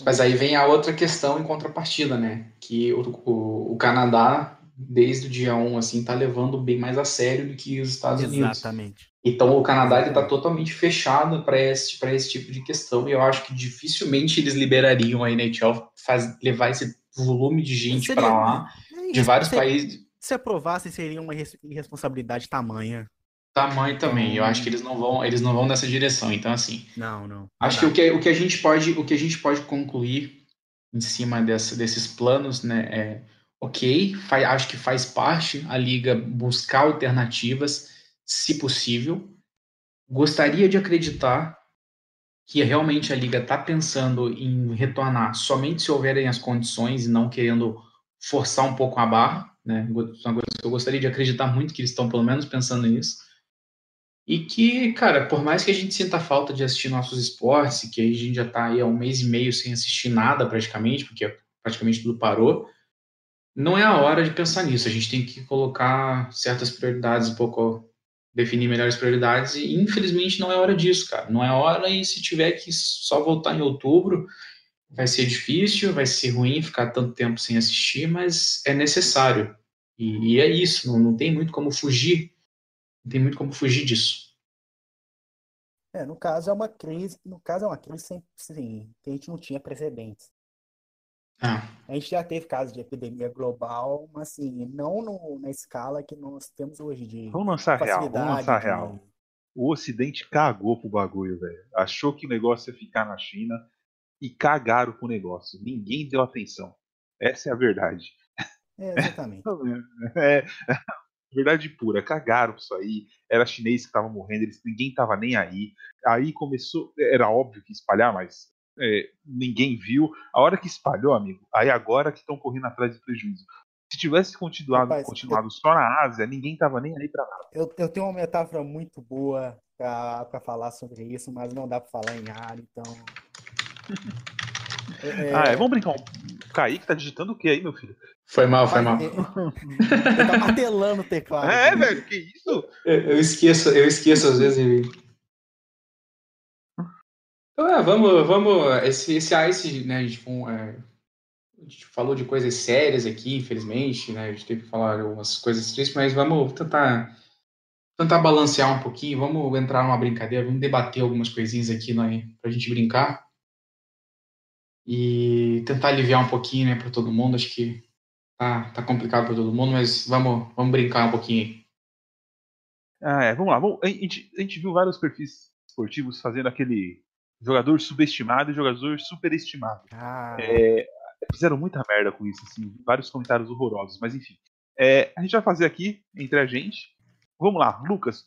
Mas aí vem a outra questão em contrapartida, né? Que o, o, o Canadá, desde o dia 1, assim, tá levando bem mais a sério do que os Estados Exatamente. Unidos. Exatamente. Então o Canadá está totalmente fechado para esse, esse tipo de questão e eu acho que dificilmente eles liberariam a NHL faz, levar esse volume de gente para lá, de vários se, países. Se aprovassem, seria uma irresponsabilidade tamanha tamanho também. Então... Eu acho que eles não vão, eles não vão nessa direção. Então, assim. Não, não. Acho que o, que o que a gente pode, o que a gente pode concluir em cima dessa, desses planos, né, é ok. Faz, acho que faz parte a liga buscar alternativas, se possível. Gostaria de acreditar que realmente a liga está pensando em retornar somente se houverem as condições e não querendo forçar um pouco a barra, né? Eu gostaria de acreditar muito que eles estão pelo menos pensando nisso. E que, cara, por mais que a gente sinta falta de assistir nossos esportes, que a gente já está aí há um mês e meio sem assistir nada praticamente, porque praticamente tudo parou, não é a hora de pensar nisso. A gente tem que colocar certas prioridades, um pouco definir melhores prioridades, e infelizmente não é hora disso, cara. Não é hora, e se tiver que só voltar em outubro, vai ser difícil, vai ser ruim ficar tanto tempo sem assistir, mas é necessário. E, e é isso, não, não tem muito como fugir não tem muito como fugir disso. É, no caso é uma crise, no caso é uma crise sem, assim, que a gente não tinha precedentes. Ah. A gente já teve casos de epidemia global, mas assim, não no, na escala que nós temos hoje de Vamos lançar real, vamos lançar de... real. O Ocidente cagou pro bagulho, velho. Achou que o negócio ia ficar na China e cagaram pro negócio. Ninguém deu atenção. Essa é a verdade. É, exatamente. é, verdade pura, cagaram isso aí. Era chinês que tava morrendo, eles, ninguém tava nem aí. Aí começou, era óbvio que espalhar, mas é, ninguém viu. A hora que espalhou, amigo, aí agora que estão correndo atrás de prejuízo. Se tivesse continuado, Rapaz, continuado eu... só na Ásia, ninguém tava nem aí pra nada. Eu, eu tenho uma metáfora muito boa para falar sobre isso, mas não dá para falar em ar, então. É... Ah, é, vamos brincar. O Kaique tá digitando o que aí, meu filho? Foi mal, foi mal. Ele tá martelando o teclado. É, velho, que isso? Eu, eu, esqueço, eu esqueço às vezes. Então, é, vamos, vamos. Esse, esse Ice, né, a gente, é, a gente falou de coisas sérias aqui, infelizmente, né? A gente teve que falar algumas coisas tristes, mas vamos tentar tentar balancear um pouquinho, vamos entrar numa brincadeira, vamos debater algumas coisinhas aqui né, pra gente brincar e tentar aliviar um pouquinho, né, para todo mundo. Acho que tá, tá complicado para todo mundo, mas vamos, vamos brincar um pouquinho aí. Ah, é, vamos lá. Vamos, a, gente, a gente viu vários perfis esportivos fazendo aquele jogador subestimado e jogador superestimado. Ah. É, fizeram muita merda com isso, assim, vários comentários horrorosos, mas enfim. É, a gente vai fazer aqui, entre a gente, Vamos lá, Lucas.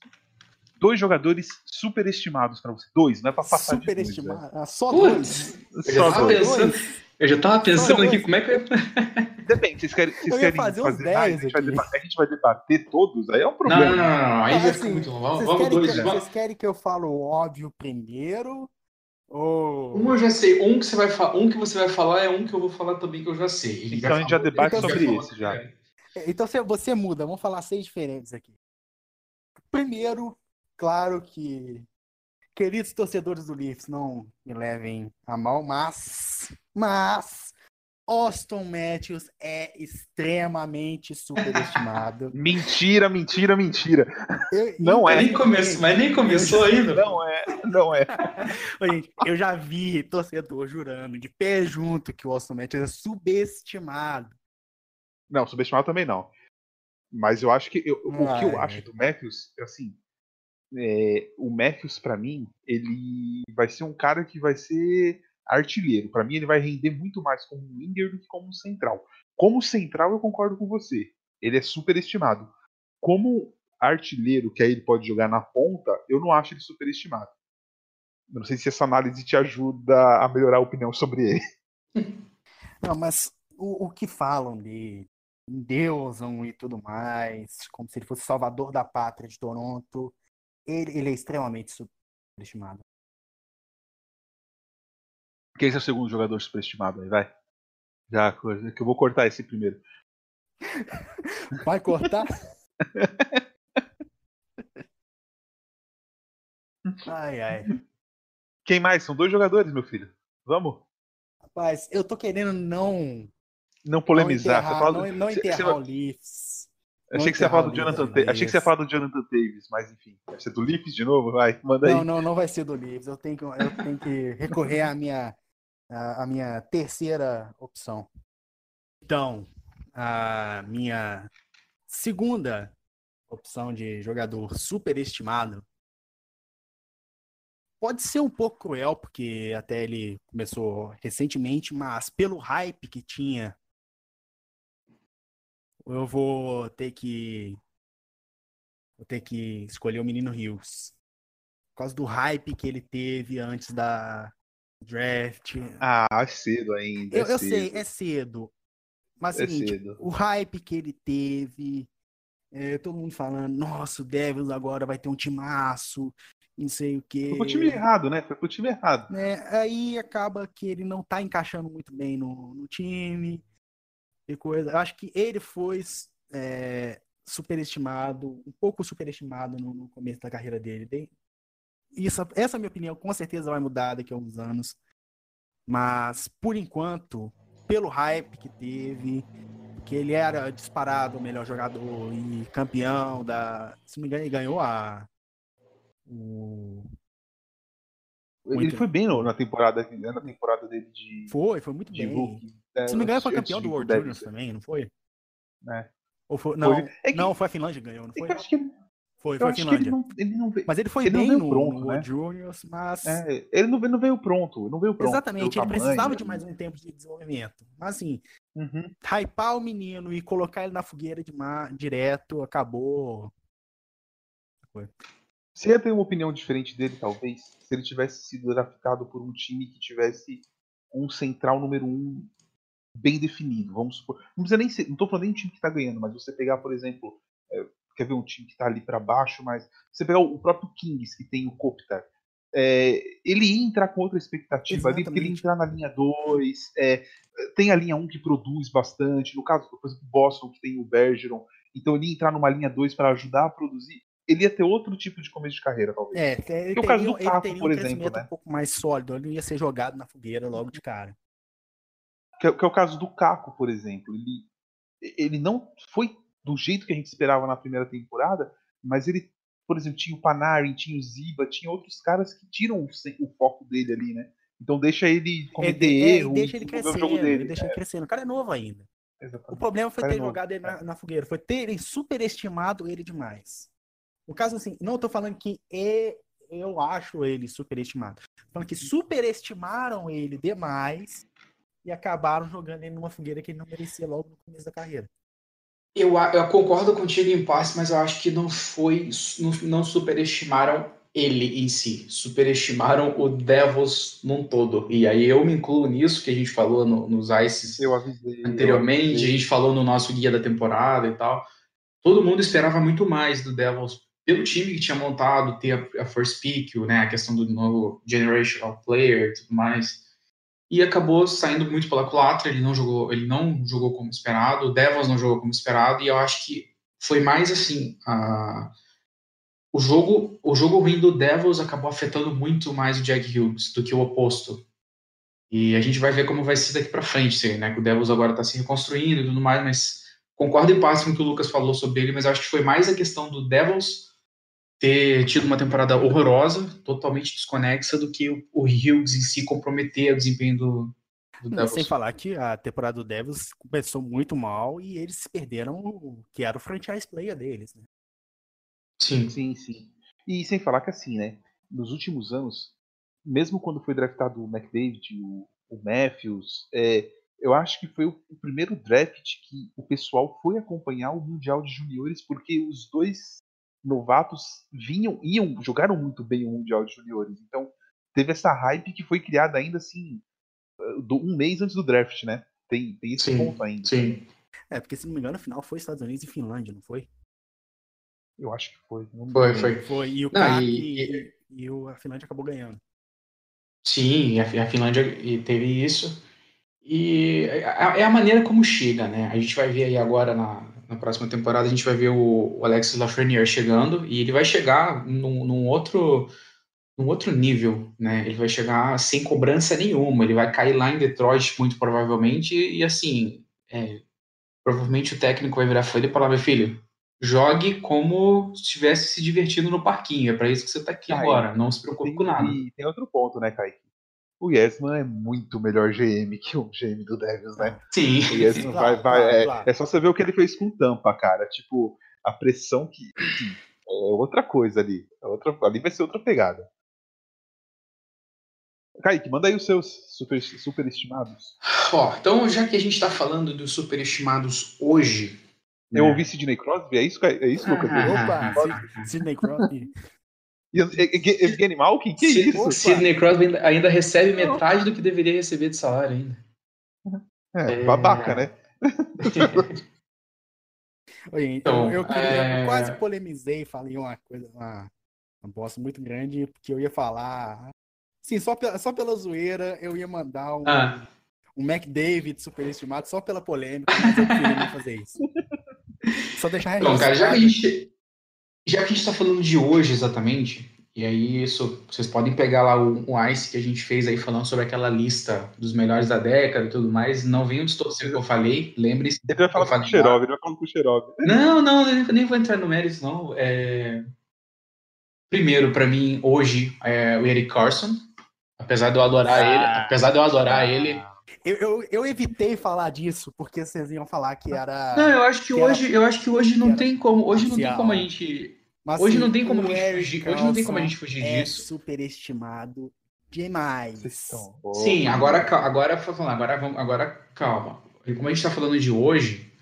Dois jogadores superestimados para você. Dois, não é para passar Superestimado? Né? Ah, só dois. Só dois. Pensando, eu já tava pensando aqui como é que eu... Depende, vocês querem, vocês querem fazer, fazer ah, a, gente debater, a, gente vai debater, todos? Aí é um problema. Não, não, não, não. aí vai assim, muito Vamos, vamos dois. Que, vamos. Vocês querem que eu falo o óbvio primeiro? Ou... Um eu já sei. Um que, você vai um que você vai falar é um que eu vou falar também que eu já sei. Ele então já a gente já debate então, sobre esse já. Então você muda, vamos falar seis diferentes aqui. Primeiro, claro que queridos torcedores do Leafs não me levem a mal, mas mas Austin Matthews é extremamente superestimado. mentira, mentira, mentira. Eu, não é. Nem começo, mas nem começou ainda. Não é, não é. Gente, eu já vi torcedor jurando de pé junto que o Austin Matthews é subestimado. Não, subestimado também não. Mas eu acho que eu, o que eu acho do Matthews, assim, é, o Matthews para mim, ele vai ser um cara que vai ser artilheiro. Para mim ele vai render muito mais como um winger do que como um central. Como central eu concordo com você. Ele é superestimado. Como artilheiro que aí ele pode jogar na ponta, eu não acho ele superestimado. Eu não sei se essa análise te ajuda a melhorar a opinião sobre ele. Não, mas o, o que falam dele, endeusam e tudo mais, como se ele fosse salvador da pátria de Toronto. Ele, ele é extremamente superestimado. Quem é o segundo jogador superestimado aí, vai? Já, que eu vou cortar esse primeiro. Vai cortar? ai, ai. Quem mais? São dois jogadores, meu filho. Vamos? Rapaz, eu tô querendo não não polemizar. Não enterrar, não, não enterrar você, o Leafs. Achei que, você ia falar do Jonathan Taves. Achei que você ia falar do Jonathan Taves, mas enfim. Vai ser do Leafs de novo? Vai, manda aí. Não, não, não vai ser do Leafs. Eu tenho que, eu tenho que recorrer à minha, à, à minha terceira opção. Então, a minha segunda opção de jogador superestimado pode ser um pouco cruel, porque até ele começou recentemente, mas pelo hype que tinha eu vou ter que. Vou ter que escolher o menino Rios. Por causa do hype que ele teve antes da draft. Ah, é cedo ainda. É eu, eu cedo. sei, é cedo. Mas é seguinte, cedo. o hype que ele teve. É, todo mundo falando, nossa, o Devils agora vai ter um timaço, não sei o quê. Foi pro time errado, né? Foi pro time errado. É, aí acaba que ele não tá encaixando muito bem no, no time e coisa. Eu acho que ele foi é, superestimado, um pouco superestimado no, no, começo da carreira dele. Isso, essa minha opinião com certeza vai mudar daqui a uns anos. Mas, por enquanto, pelo hype que teve, que ele era disparado o melhor jogador e campeão da. Se não me engano, ele ganhou a. O, ele muito... foi bem na temporada, na temporada dele de. Foi, foi muito de bem. Rookie. É, Se não me engano, foi campeão do World Juniors também, não foi? É. Ou foi, não, foi, é que, não, foi a Finlândia que ganhou, não é foi? acho que, Foi, foi Finlândia. Ele não, ele não veio, mas ele foi ele bem no, pronto, no né? Juniors, mas... É, ele não, não veio pronto, não veio pronto. Exatamente, ele tamanho, precisava de mais um tempo de desenvolvimento. Mas assim, uhum. hypar o menino e colocar ele na fogueira de mar, direto, acabou... Foi. Você ia ter uma opinião diferente dele, talvez, se ele tivesse sido draftado por um time que tivesse um central número um bem definido. Vamos supor. Não precisa nem ser. Não estou falando nem um time que está ganhando, mas você pegar, por exemplo, é, quer ver um time que está ali para baixo, mas você pegar o, próprio Kings, que tem o Kopitar. É, ele ia entrar com outra expectativa ali, porque ele ia entrar na linha 2. É, tem a linha 1 um que produz bastante. No caso, por exemplo, o Boston, que tem o Bergeron. Então ele ia entrar numa linha 2 para ajudar a produzir. Ele ia ter outro tipo de começo de carreira, talvez. É, ele teria, o caso do Caco, ele teria por um exemplo, né? um pouco mais sólido. Ele não ia ser jogado na fogueira logo de cara. Que é, que é o caso do Caco, por exemplo. Ele, ele não foi do jeito que a gente esperava na primeira temporada, mas ele, por exemplo, tinha o Panarin, tinha o Ziba, tinha outros caras que tiram o, o foco dele ali, né? Então deixa ele cometer é, é, erro. Deixa ele crescendo, ele deixa é. ele crescendo. O cara é novo ainda. Exatamente. O problema foi ter é jogado ele na, na, fogueira, foi terem superestimado ele demais. O caso assim, não estou falando que é, eu acho ele superestimado. Tô falando que superestimaram ele demais e acabaram jogando ele numa fogueira que ele não merecia logo no começo da carreira. Eu, eu concordo contigo em parte, mas eu acho que não foi. Não, não superestimaram ele em si, superestimaram o Devils num todo. E aí eu me incluo nisso, que a gente falou no, nos Ices avisei, anteriormente, a gente falou no nosso guia da temporada e tal. Todo mundo esperava muito mais do Devils pelo time que tinha montado, ter a, a first pick, né, a questão do novo generational player e tudo mais e acabou saindo muito pela culatra. Ele não jogou, ele não jogou como esperado, o Devils não jogou como esperado e eu acho que foi mais assim a, o jogo, o jogo ruim do Devils acabou afetando muito mais o Jack Hughes do que o oposto. E a gente vai ver como vai ser daqui para frente, né? Que o Devils agora está se reconstruindo e tudo mais, mas concordo em parte com o que o Lucas falou sobre ele, mas acho que foi mais a questão do Devils ter tido uma temporada horrorosa, totalmente desconexa, do que o, o Hughes em si comprometer o desempenho do, do Devils. Sem falar que a temporada do Devils começou muito mal e eles perderam o que era o franchise player deles, né? Sim. Sim, sim. E sem falar que assim, né? Nos últimos anos, mesmo quando foi draftado o McDavid, o, o Matthews, é, eu acho que foi o, o, primeiro draft que o pessoal foi acompanhar o Mundial de Juniores, porque os dois novatos vinham, iam, jogaram muito bem o Mundial de Juniores. Então, teve essa hype que foi criada ainda assim, do, um mês antes do draft, né? Tem, tem esse sim, ponto ainda. Sim. É, porque se não me engano, a final foi Estados Unidos e Finlândia, não foi? Eu acho que foi. foi, foi. Foi, e o não, e, e, e, a Finlândia acabou ganhando. Sim, a, a Finlândia teve isso. E é, é a maneira como chega, né? A gente vai ver aí agora na, na próxima temporada a gente vai ver o, o Alexis Lafreniere chegando e ele vai chegar num, num, outro num outro nível, né? Ele vai chegar sem cobrança nenhuma, ele vai cair lá em Detroit muito provavelmente e assim, é, provavelmente o técnico vai virar folha e falar, meu filho, jogue como se estivesse se divertindo no parquinho, é para isso que você está aqui agora, não se preocupe com nada. E tem outro ponto, né, Kaique? O Yesman é muito melhor GM que o GM do Devils, né? Sim. O Yesman vai, vai, claro, é, claro. é, só você ver o que ele fez com Tampa, cara. Tipo, a pressão que. é outra coisa ali. É outra, ali vai ser outra pegada. Kaique, manda aí os seus super, superestimados. Ó, então já que a gente tá falando dos superestimados hoje. Eu né? ouvi Sidney Crosby, é isso, é isso Lucas? Ah, Opa, Sidney Crosby. Evgeny Malkin? Que Sid, isso? Sidney Crosby ainda recebe metade do que deveria receber de salário ainda. É, é... babaca, né? Oi, então, eu, queria, é... eu, quase polemizei, falei uma coisa, uma, uma bosta muito grande, porque eu ia falar. Sim, só pela, só pela zoeira eu ia mandar um, ah. um McDavid superestimado só pela polêmica, mas eu queria não fazer isso. Só deixar Bom, cara, já que a gente já que a gente está falando de hoje exatamente, e aí isso, vocês podem pegar lá o, o, Ice que a gente fez aí falando sobre aquela lista dos melhores da década e tudo mais. Não venham distorcer o que eu falei, lembre-se. Ele vai falar com o Xerov, ele vai falar com o Xerov. Não, não, nem, nem vou entrar no mérito, não. É... Primeiro, para mim, hoje, é o Eric Carson. Apesar de eu adorar ah, ele, apesar de eu adorar ah, ele, eu, eu, eu, evitei falar disso, porque vocês iam falar que era. Não, eu acho que, que hoje, era, eu acho que hoje não tem como. Hoje não tem como a gente. Mas, hoje assim, não tem como a gente fugir, hoje não tem como a gente fugir é disso. superestimado demais. Sim, agora agora agora vamos, agora calma. Como a gente está falando de hoje,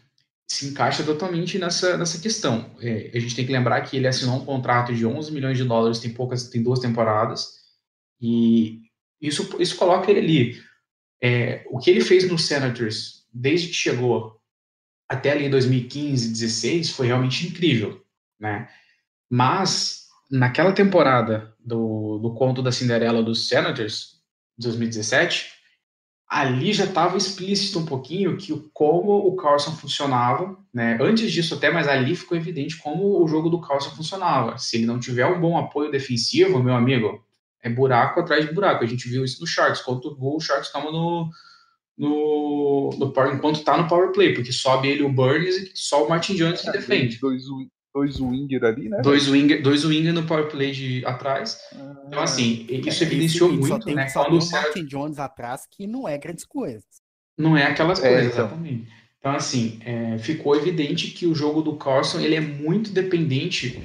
se encaixa totalmente nessa, nessa questão. É, a gente tem que lembrar que ele assinou um contrato de 11 milhões de dólares, tem poucas, tem duas temporadas, e isso, isso coloca ele ali. É, o que ele fez no Senators, desde que chegou até ali em 2015, 16, foi realmente incrível, né? Mas, naquela temporada do, do conto da Cinderela dos Senators, 2017, ali já estava explícito um pouquinho que como o Carlson funcionava, né? Antes disso até, mas ali ficou evidente como o jogo do Carlson funcionava. Se ele não tiver um bom apoio defensivo, meu amigo, é buraco atrás de buraco. A gente viu isso no Sharks. Quanto gol o Sharks toma no, no, no power, enquanto tá no power play, porque sobe ele o Burns e só o Martin Jones que é, defende. Dois, dois winger ali, né? Dois winger, dois winger no power play de atrás. Ah, então, assim, isso é, evidenciou muito, só tem, né? Só quando o Martin Jones atrás, que não é grandes coisas. Não é aquelas é, coisas, então. exatamente. Então, assim, é, ficou evidente que o jogo do Carson ele é muito dependente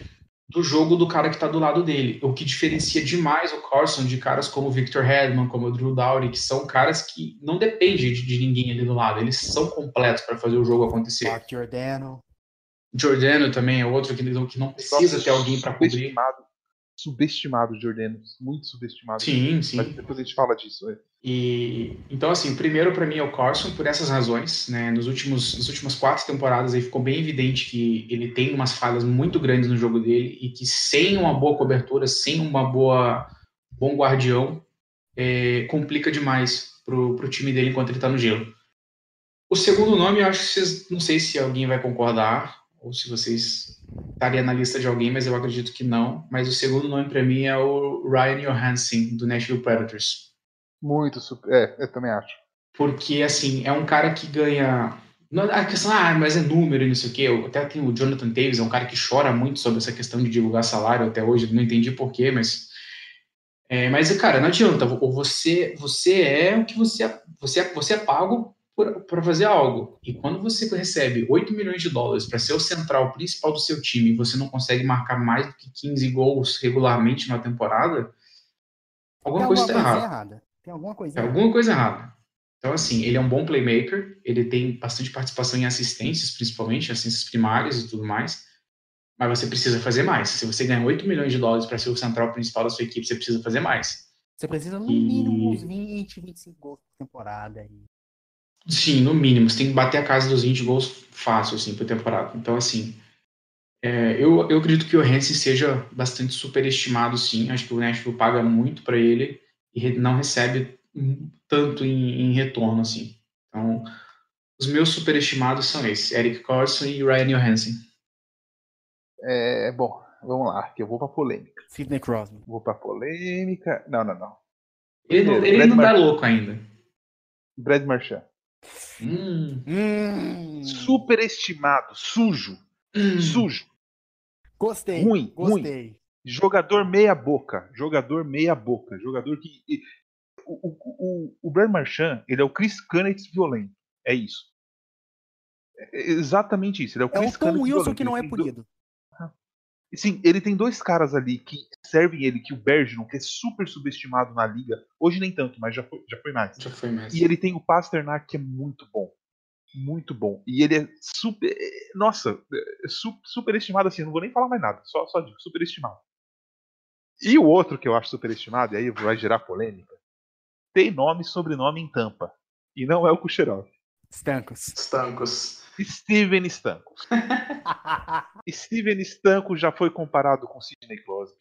do jogo do cara que está do lado dele. O que diferencia demais o Carson de caras como o Victor Hedman, como o Drew Dowdy, que são caras que não dependem de, de ninguém ali do lado. Eles são completos para fazer o jogo acontecer. Mark Giordano. Giordano também é outro que, que não precisa ter alguém para cobrir. Subestimado, Giordano. Muito subestimado. Sim, sim. Mas depois a gente fala disso. É. E, então, assim, primeiro para mim é o Carson, por essas razões. Né? Nos últimos, nas últimas quatro temporadas aí ficou bem evidente que ele tem umas falhas muito grandes no jogo dele e que sem uma boa cobertura, sem uma boa bom guardião, é, complica demais pro, pro time dele enquanto ele tá no gelo. O segundo nome, eu acho que vocês, não sei se alguém vai concordar, ou se vocês estaria na lista de alguém, mas eu acredito que não. Mas o segundo nome para mim é o Ryan Johansson, do Nashville Predators. Muito, super, é, eu também acho. Porque, assim, é um cara que ganha. A questão, ah, mas é número e não sei o quê. Até tem o Jonathan Davis, é um cara que chora muito sobre essa questão de divulgar salário até hoje, não entendi porquê, mas. É, mas, cara, não adianta. Ou você, você é o que você é, você é, você é pago para fazer algo. E quando você recebe 8 milhões de dólares para ser o central principal do seu time e você não consegue marcar mais do que 15 gols regularmente na temporada, alguma, coisa está errada. errada. Tem alguma coisa Tem alguma coisa errada. Então, assim, ele é um bom playmaker, ele tem bastante participação em assistências, principalmente, assistências primárias e tudo mais, mas você precisa fazer mais. Se você ganha 8 milhões de dólares para ser o central principal da sua equipe, você precisa fazer mais. Você precisa no mínimo uns 20, 25 gols por temporada. E... Sim, no mínimo. Você tem que bater a casa dos 20 gols fácil, assim, por temporada. Então, assim, é, eu, eu acredito que o Hansen seja bastante superestimado, sim. Acho que o Nashville paga muito para ele e não recebe tanto em, em, retorno, assim. Então, os meus superestimados são esses, Eric Carson e Ryan Johansson. É, bom, vamos lá, que eu vou pra polêmica. Sidney Crosby. Vou pra polêmica. Não, não, não. Ele, não, ele não tá louco ainda. Brad Marchand. Hum. Hum. Superestimado, sujo. Hum. Sujo. Gostei. Ruim, gostei. Ruim. Jogador meia boca. Jogador meia boca. Jogador que. O, o, o, o Brad Marchand, ele é o Chris Canetz violento. É isso. É exatamente isso. Ele é o Chris é o Tom Wilson violento. que não é punido. Sim, ele tem dois caras ali que servem ele, que o Bergeron, que é super subestimado na liga. Hoje nem tanto, mas já foi, já foi mais. Já foi mais. E ele tem o Pasternak, que é muito bom. Muito bom. E ele é super. Nossa, é super estimado assim. Não vou nem falar mais nada. Só, só digo, super estimado. E o outro que eu acho superestimado, e aí vai gerar polêmica, tem nome e sobrenome em tampa. E não é o Kucherov. Stankos. Stankos. Steven Stankos. Steven Stankos já foi comparado com Sidney Crosby.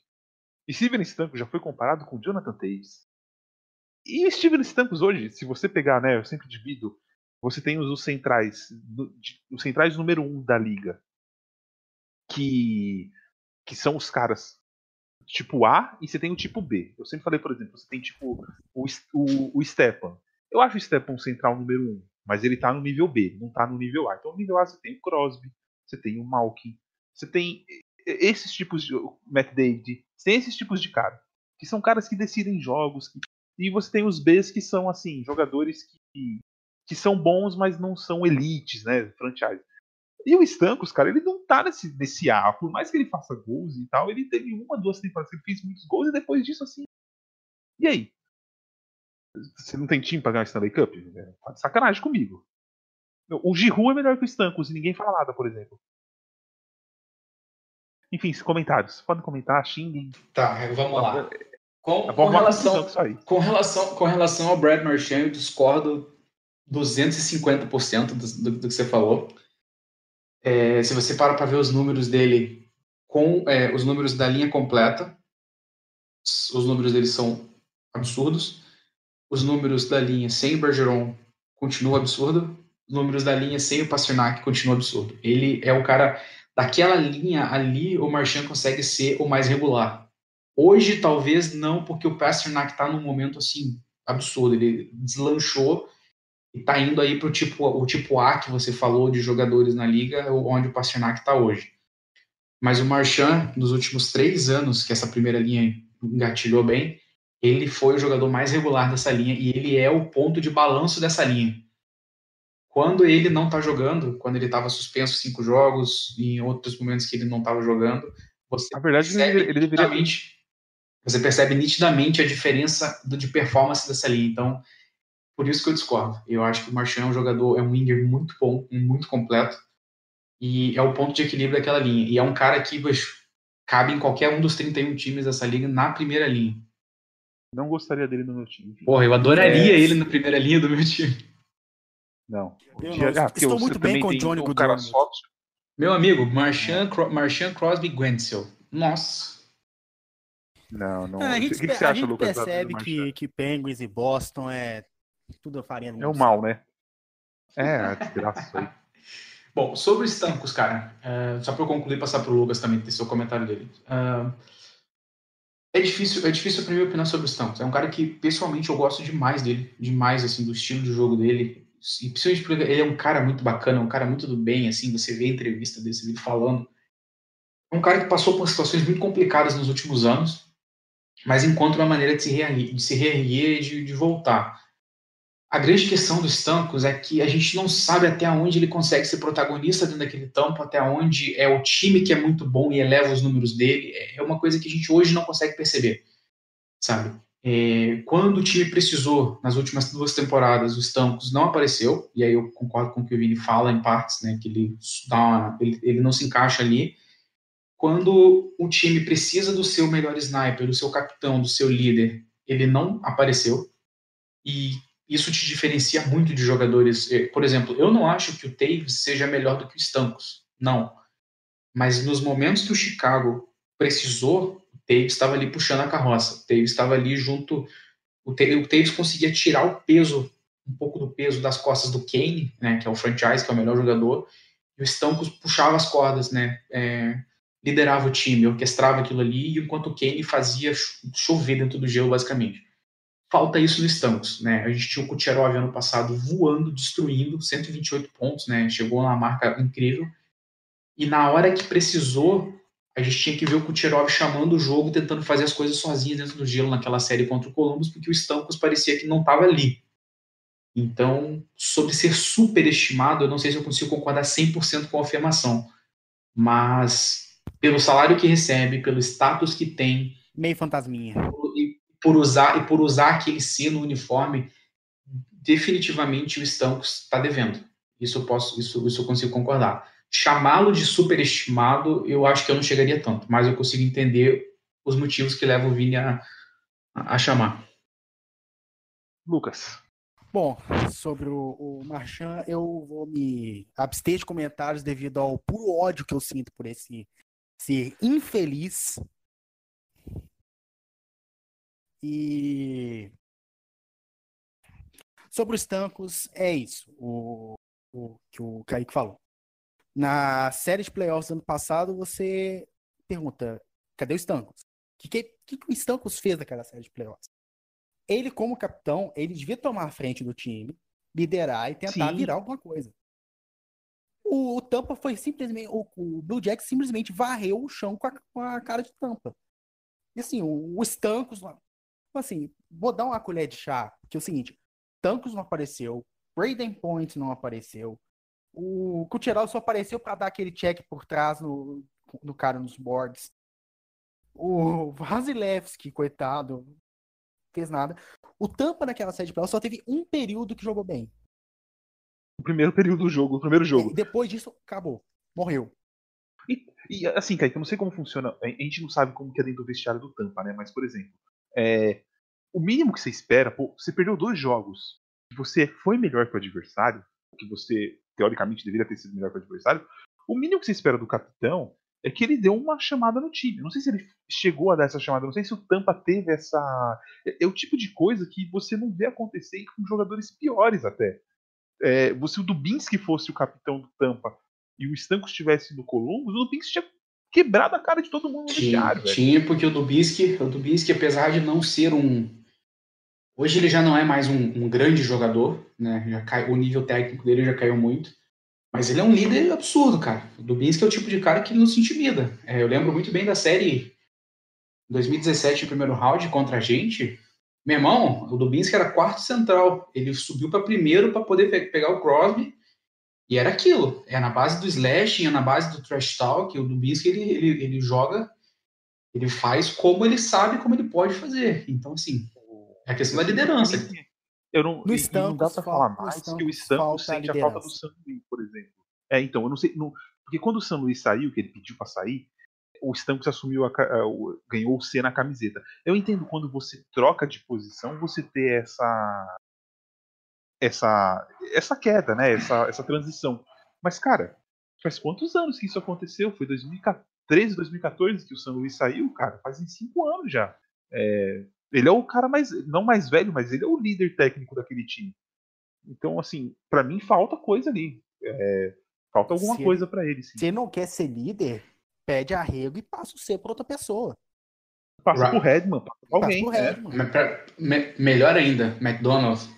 Steven Stankos já foi comparado com Jonathan Taves. E Steven Stankos hoje, se você pegar, né, eu sempre divido, você tem os, os centrais, os centrais número um da liga, que que são os caras tipo A e você tem o tipo B. Eu sempre falei, por exemplo, você tem tipo o, o, o Stepan. Eu acho o Stepan um central número um, mas ele tá no nível B, não tá no nível A. Então no nível A você tem o Crosby, você tem o Malkin, você tem esses tipos de. Matt David, você tem esses tipos de cara. Que são caras que decidem jogos. Que, e você tem os Bs que são, assim, jogadores que, que são bons, mas não são elites, né? Franchise. E o Stancos, cara, ele não tá nesse, nesse ar. Por mais que ele faça gols e tal, ele teve uma, duas temporadas que ele fez muitos gols e depois disso, assim. E aí? Você não tem time pra ganhar o Stanley Cup? É, tá de sacanagem comigo. O Giroud é melhor que o Stancos e ninguém fala nada, por exemplo. Enfim, comentários. Podem comentar, xinguem. Tá, vamos lá. Com, com, relação, com, relação, com relação ao Brad Marchand, eu discordo 250% do, do, do que você falou. É, se você para para ver os números dele com é, os números da linha completa, os números dele são absurdos. Os números da linha sem o Bergeron continuam absurdo. Os números da linha sem o Pasternak continuam absurdo. Ele é o cara daquela linha ali, o Marchand consegue ser o mais regular. Hoje, talvez não, porque o Pasternak está num momento assim absurdo. Ele deslanchou e está indo aí para tipo, o tipo A que você falou de jogadores na liga, onde o Pasternak está hoje. Mas o Marchand, nos últimos três anos que essa primeira linha engatilhou bem, ele foi o jogador mais regular dessa linha e ele é o ponto de balanço dessa linha. Quando ele não está jogando, quando ele estava suspenso cinco jogos, em outros momentos que ele não estava jogando, você Na verdade, percebe ele, deveria... você percebe nitidamente a diferença de performance dessa linha. Então, por isso que eu discordo. Eu acho que o Marchand é um jogador, é um winger muito bom, muito completo, e é o ponto de equilíbrio daquela linha. E é um cara que cabe em qualquer um dos 31 times dessa liga na primeira linha. Não gostaria dele no meu time. Porra, eu adoraria é... ele na primeira linha do meu time. Não. Eu não. Ah, Estou muito bem com o Johnny um cara sócio. Meu amigo, Marchand, Marchand Crosby Guentzel. Nossa. Não, não. a gente, o que, que você a acha, Lucas? percebe que, que Penguins e Boston é tudo farinha É o mal, né? É, a desgraça aí. Bom, sobre o Estancos, cara, uh, só para eu concluir passar para o Lucas também ter seu comentário dele. Uh, é difícil, é difícil a minha opinião sobre o Estancos. É um cara que pessoalmente eu gosto demais dele, demais assim do estilo de jogo dele e principalmente porque ele é um cara muito bacana, um cara muito do bem, assim, você vê a entrevista desse vídeo falando. É um cara que passou por situações muito complicadas nos últimos anos, mas encontra uma maneira de se reerguer, de, se reerguer e de, de voltar. A grande questão dos Stancos é que a gente não sabe até onde ele consegue ser protagonista dentro daquele tampo, até onde é o time que é muito bom e eleva os números dele. É uma coisa que a gente hoje não consegue perceber, sabe? É, quando o time precisou, nas últimas duas temporadas, o Stamkos não apareceu, e aí eu concordo com o que o Vini fala em partes, né, que ele, dá uma, ele, ele não se encaixa ali. Quando o time precisa do seu melhor sniper, do seu capitão, do seu líder, ele não apareceu, e isso te diferencia muito de jogadores. É, por exemplo, eu não acho que o Taves seja melhor do que o Stamkos, não. Mas nos momentos que o Chicago precisou Taves estava ali puxando a carroça. O Taves estava ali junto. O Taves conseguia tirar o peso, um pouco do peso das costas do Kane, né, que é o franchise, que é o melhor jogador, e o Stamkos puxava as cordas, né, é, liderava o time, orquestrava aquilo ali, enquanto o Kane fazia chover dentro do gelo, basicamente. Falta isso no Stamkos, né? A gente tinha o Kucherov ano passado voando, destruindo, 128 pontos, né? Chegou na marca incrível. E na hora que precisou, a gente tinha que ver o Kucherov chamando o jogo, tentando fazer as coisas sozinho dentro do gelo naquela série contra o Columbus, porque o Stamkos parecia que não estava ali. Então, sobre ser superestimado, eu não sei se eu consigo concordar 100% com a afirmação, mas pelo salário que recebe, pelo status que tem, meio fantasminha. E por usar e por usar aquele C no uniforme, definitivamente o Stamkos está devendo. Isso eu posso, isso, isso eu consigo concordar chamá-lo de superestimado, eu acho que eu não chegaria tanto, mas eu consigo entender os motivos que levam o Vini a, a chamar. Lucas. Bom, sobre o, o Marchand, eu vou me abster de comentários devido ao puro ódio que eu sinto por esse ser infeliz. E sobre os tancos, é isso. O, o que o Kaique falou. Na série de playoffs do ano passado, você pergunta: cadê o Stancos? O que, que, que, o Stancos fez naquela série de playoffs? Ele, como capitão, ele devia tomar a frente do time, liderar e tentar Sim. virar alguma coisa. O, o Tampa foi simplesmente. O, o Blue Jack simplesmente varreu o chão com a, com a cara de Tampa. E assim, o, o Stancos. Assim, vou dar uma colher de chá, que é o seguinte: Tancos não apareceu, Braden Point não apareceu, O Kucherov só apareceu para dar aquele check por trás no, no cara nos boards. O Vasilevski, coitado, fez nada. O Tampa naquela série de playoffs só teve um período que jogou bem. O primeiro período do jogo, o primeiro jogo. E depois disso, acabou. Morreu. E, e assim, Kaique, eu não sei como funciona. A gente não sabe como que é dentro do vestiário do Tampa, né? Mas, por exemplo, é, o mínimo que você espera, pô, você perdeu dois jogos, você foi melhor que o adversário, que você teoricamente deveria ter sido melhor que o adversário, o mínimo que você espera do capitão é que ele deu uma chamada no time. Não sei se ele chegou a dar essa chamada, não sei se o Tampa teve essa. É, é o tipo de coisa que você não vê acontecer com jogadores piores até. É, se o Dubinski fosse o capitão do Tampa e o Stanco estivesse no Columbus, o Dubinski tinha quebrado a cara de todo mundo no vestiário. Tinha, porque o Dubinski, o Dubinski, apesar de não ser um. Hoje ele já não é mais um, um grande jogador, né? Já cai, o nível técnico dele já caiu muito. Mas ele é um líder absurdo, cara. O Dubinski é o tipo de cara que não se intimida. É, eu lembro muito bem da série 2017, primeiro round contra a gente. Meu irmão, o Dubinski era quarto central. Ele subiu para primeiro para poder pe pegar o Crosby. E era aquilo. É na base do slashing, é na base do trash talk. O Dubinski, ele, ele, ele joga, ele faz como ele sabe, como ele pode fazer. Então, assim, é a questão da liderança. Eu não, no Stampos, não dá pra falar mais que o Stampos sente a, a falta do San Luís, por exemplo. É, então, eu não sei. Não, porque quando o San Luís saiu, que ele pediu para sair, o Stampos assumiu a, a, ganhou o C na camiseta. Eu entendo quando você troca de posição, você ter essa essa essa queda, né? Essa, essa transição. Mas cara, faz quantos anos que isso aconteceu? Foi 2013, 2014 que o San Luís saiu, cara. Fazem cinco anos já. É, ele é o cara mais. Não mais velho, mas ele é o líder técnico daquele time. Então, assim, para mim falta coisa ali. É, falta alguma se, coisa para ele. Sim. Se não quer ser líder, pede arrego e passa o ser pra outra pessoa. Passa right. pro Redman, passa pra alguém. Passa pro Redman. É. Me, melhor ainda, McDonald's.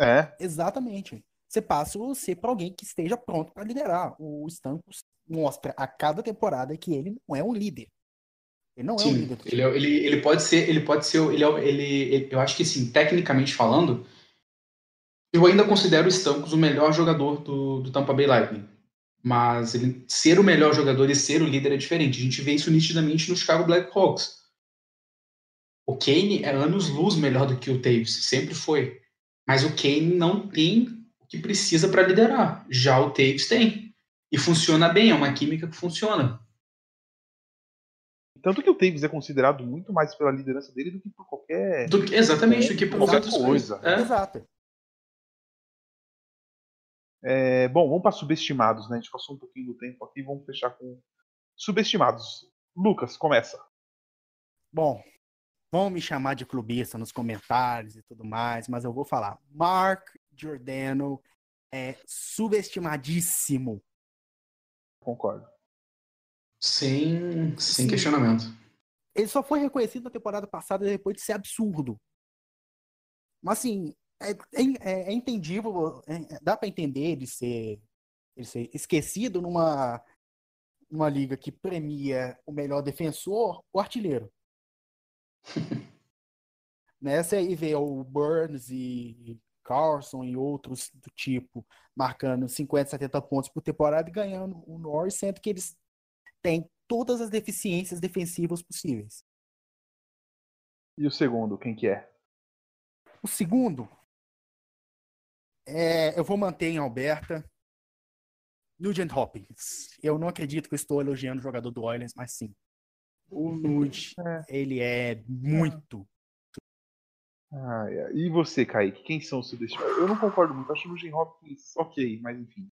É. Exatamente. Você passa o ser para alguém que esteja pronto para liderar. O Stampos mostra a cada temporada que ele não é um líder. Ele não sim, é um líder. Ele, é, ele, ele pode ser, ele pode ser, ele, é, ele, ele, eu acho que sim, tecnicamente falando, eu ainda considero o Stamkos o melhor jogador do, do Tampa Bay Lightning. Mas ele ser o melhor jogador e ser o líder é diferente. A gente vê isso nitidamente no Chicago Blackhawks. O Kane é anos-luz melhor do que o Taves, sempre foi. Mas o Kane não tem o que precisa para liderar. Já o Taves tem. E funciona bem, é uma química que funciona. Tanto que o Taves é considerado muito mais pela liderança dele do que por qualquer. Do que, exatamente, do que por qualquer coisa. É. Exato. É, bom, vamos para subestimados, né? A gente passou um pouquinho do tempo aqui, vamos fechar com subestimados. Lucas, começa. Bom, vão me chamar de clubista nos comentários e tudo mais, mas eu vou falar. Mark Giordano é subestimadíssimo. Concordo. Sem, sem questionamento. Ele só foi reconhecido na temporada passada depois de ser absurdo. Mas assim, é, é, é entendível, é, dá para entender ele ser, ele ser esquecido numa, numa liga que premia o melhor defensor, o artilheiro. Nessa aí vê o Burns e Carlson e outros do tipo marcando 50, 70 pontos por temporada e ganhando o Norris, sendo que eles tem todas as deficiências defensivas possíveis. E o segundo, quem que é? O segundo, é, eu vou manter em Alberta, Nugent Hopkins. Eu não acredito que eu estou elogiando o jogador do Oilers, mas sim. O Nude, é. ele é muito. Ah, é. E você, Kaique? Quem são os subestimados? Eu não concordo muito. Acho o Nugent Hopkins ok, mas enfim.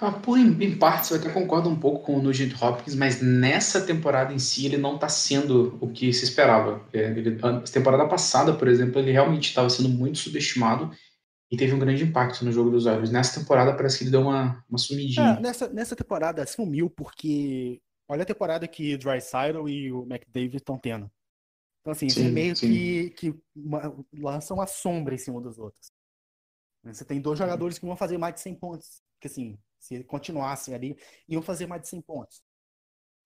Ah, por em, em partes eu até concordo um pouco com o Nugent Hopkins, mas nessa temporada em si ele não está sendo o que se esperava. É, ele, a temporada passada, por exemplo, ele realmente estava sendo muito subestimado e teve um grande impacto no jogo dos olhos. Nessa temporada parece que ele deu uma, uma sumidinha. É, nessa, nessa temporada sumiu porque olha a temporada que o Dreisaitl e o McDavid estão tendo. Então assim, sim, é meio sim. que, que uma, lançam uma sombra em cima dos outros. Você tem dois jogadores que vão fazer mais de 100 pontos porque assim, se continuassem ali, iam fazer mais de 100 pontos.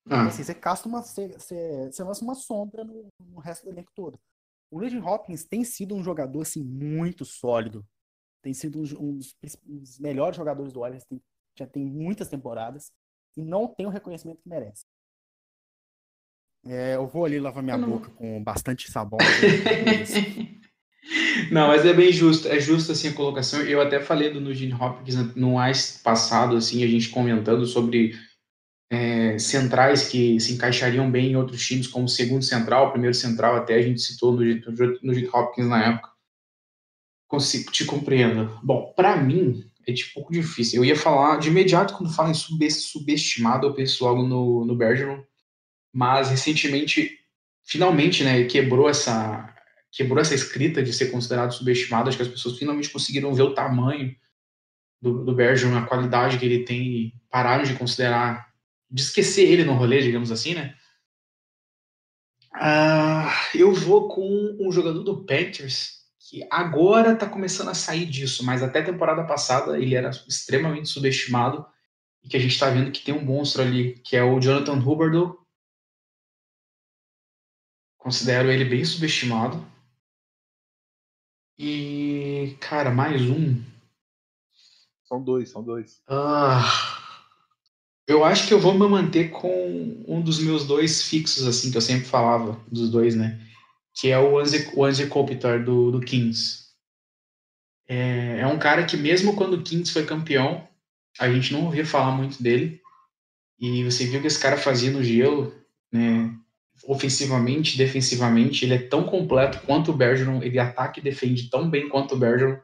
Ah. Então, assim, você casta uma. Você, você, você lança uma sombra no, no resto do elenco todo. O Legend Hopkins tem sido um jogador assim, muito sólido. tem sido um, um, dos, um dos, melhores jogadores do Warriors, tem, já tem muitas temporadas e não tem o reconhecimento que merece. É, eu vou ali lavar minha boca com bastante sabão. Não, mas é bem justo, é justo assim a colocação. Eu até falei do Nugent Hopkins no AIS passado, assim, a gente comentando sobre é, centrais que se encaixariam bem em outros times, como segundo central, primeiro central, até a gente citou no Nugent Hopkins na época. Consigo, te compreendo. Bom, para mim é de pouco difícil. Eu ia falar de imediato quando falo em subestimado, eu penso logo no, no Bergeron, mas recentemente, finalmente, né, quebrou essa quebrou essa escrita de ser considerado subestimado. Acho que as pessoas finalmente conseguiram ver o tamanho do, do Bergeron, a qualidade que ele tem e pararam de considerar, de esquecer ele no rolê, digamos assim, né? Uh, eu vou com um jogador do Panthers que agora está começando a sair disso, mas até a temporada passada ele era extremamente subestimado e que a gente está vendo que tem um monstro ali, que é o Jonathan Huberdeau. Considero ele bem subestimado. E, cara, mais um. São dois, são dois. Ah, eu acho que eu vou me manter com um dos meus dois fixos, assim, que eu sempre falava, dos dois, né? Que é o Anze, o Anze Kopitar, do, do Kings. É, é um cara que, mesmo quando o Kings foi campeão, a gente não ouvia falar muito dele. E você viu que esse cara fazia no gelo, né? ofensivamente, defensivamente, ele é tão completo quanto o Bergeron, ele ataca e defende tão bem quanto o Bergeron,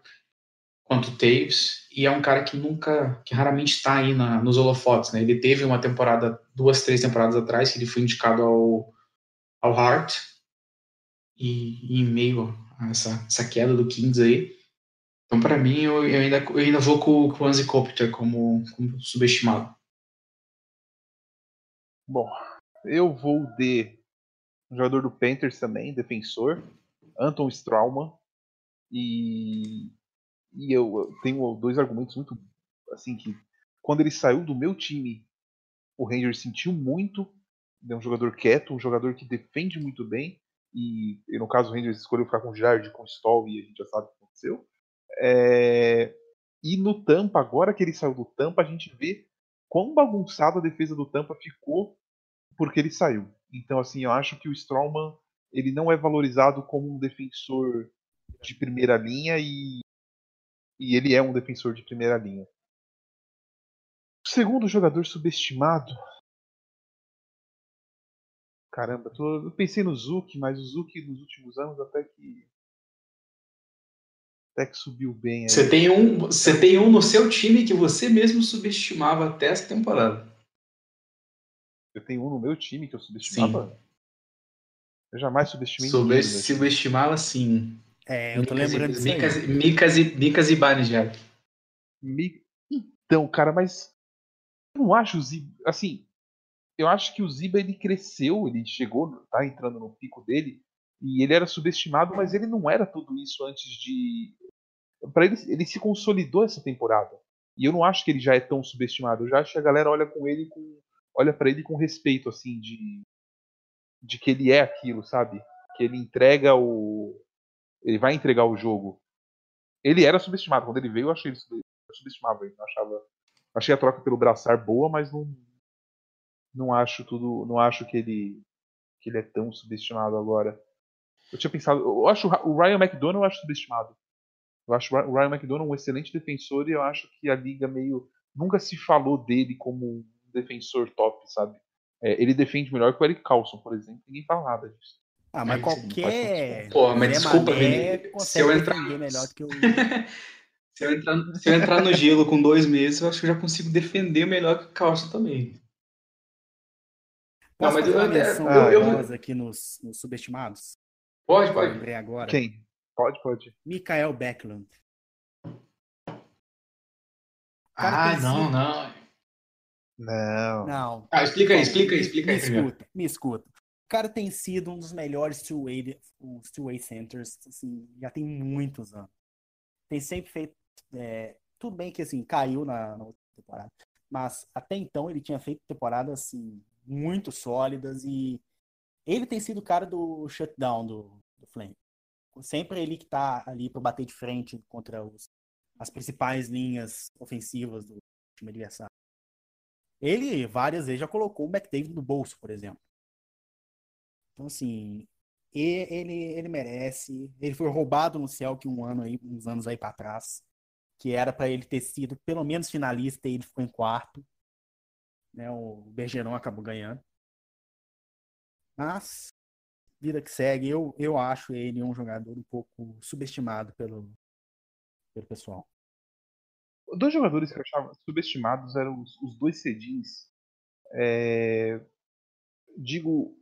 quanto o Taves, e é um cara que nunca, que raramente está aí na, nos holofotes, né? Ele teve uma temporada, duas, três temporadas atrás, que ele foi indicado ao, ao Hart, e, e em meio a essa, essa queda do Kings aí, então para mim eu, eu, ainda, eu ainda vou com, com o Anzi Kopitar como, como subestimado. Bom, eu vou de um jogador do Panthers também, defensor, Anton Strauman. E, e eu tenho dois argumentos muito assim que quando ele saiu do meu time, o Rangers sentiu muito. É um jogador quieto, um jogador que defende muito bem. E, e no caso o Rangers escolheu ficar com o Jard, com o Stoll, e a gente já sabe o que aconteceu. É, e no Tampa, agora que ele saiu do Tampa, a gente vê quão bagunçada a defesa do Tampa ficou porque ele saiu. Então, assim, eu acho que o Strawman ele não é valorizado como um defensor de primeira linha e, e ele é um defensor de primeira linha. O segundo jogador subestimado. Caramba, tô, eu pensei no Zuki, mas o Zuki nos últimos anos até que até que subiu bem. Você tem um, você tem um no seu time que você mesmo subestimava até essa temporada. Eu tenho um no meu time que eu subestimava. Sim. Eu jamais subestimei Sube ninguém. Subestimava sim. É, eu tô Micas lembrando disso Micas. Micas e, Micas e Barnett. Então, cara, mas eu não acho assim, eu acho que o Ziba ele cresceu, ele chegou, tá entrando no pico dele, e ele era subestimado, mas ele não era tudo isso antes de para ele ele se consolidou essa temporada. E eu não acho que ele já é tão subestimado. Eu já acho que a galera olha com ele com olha para ele com respeito, assim, de, de que ele é aquilo, sabe? Que ele entrega o. Ele vai entregar o jogo. Ele era subestimado. Quando ele veio, eu achei ele subestimado. Eu achava. Achei a troca pelo braçar boa, mas não. Não acho tudo. Não acho que ele. que ele é tão subestimado agora. Eu tinha pensado. Eu acho o Ryan McDonough eu acho subestimado. Eu acho o Ryan McDonough um excelente defensor e eu acho que a liga meio. Nunca se falou dele como defensor top, sabe? É, ele defende melhor que o Eric Carlson, por exemplo. Ninguém fala nada disso. Ah, mas qualquer. Pô, mas desculpa, Vini. Se eu entrar. Melhor que se, eu entrar se eu entrar no gelo com dois meses, eu acho que eu já consigo defender melhor que o Carlson também. Não, mas eu, eu, eu, eu, aqui nos, nos, subestimados. Pode, pode. Lembrei agora. Quem? Pode, pode. Mikael Beckland. Ah, não, não. Não. Não. Ah, explica aí, explica aí, explica me, aí. Me escuta, me escuta. O cara tem sido um dos melhores two-way two centers, assim, já tem muitos anos. Tem sempre feito. É, tudo bem que assim, caiu na, na outra temporada. Mas até então ele tinha feito temporadas assim, muito sólidas e ele tem sido o cara do shutdown do, do Flame. Sempre ele que tá ali para bater de frente contra os, as principais linhas ofensivas do time adversário. Ele várias vezes já colocou o McDavid no bolso, por exemplo. Então, assim, ele, ele merece. Ele foi roubado no que um ano aí, uns anos aí para trás, que era para ele ter sido pelo menos finalista e ele ficou em quarto. Né, o Bergeron acabou ganhando. Mas, vida que segue, eu, eu acho ele um jogador um pouco subestimado pelo, pelo pessoal. Dois jogadores que eu achava subestimados eram os, os dois Cedins. É, digo,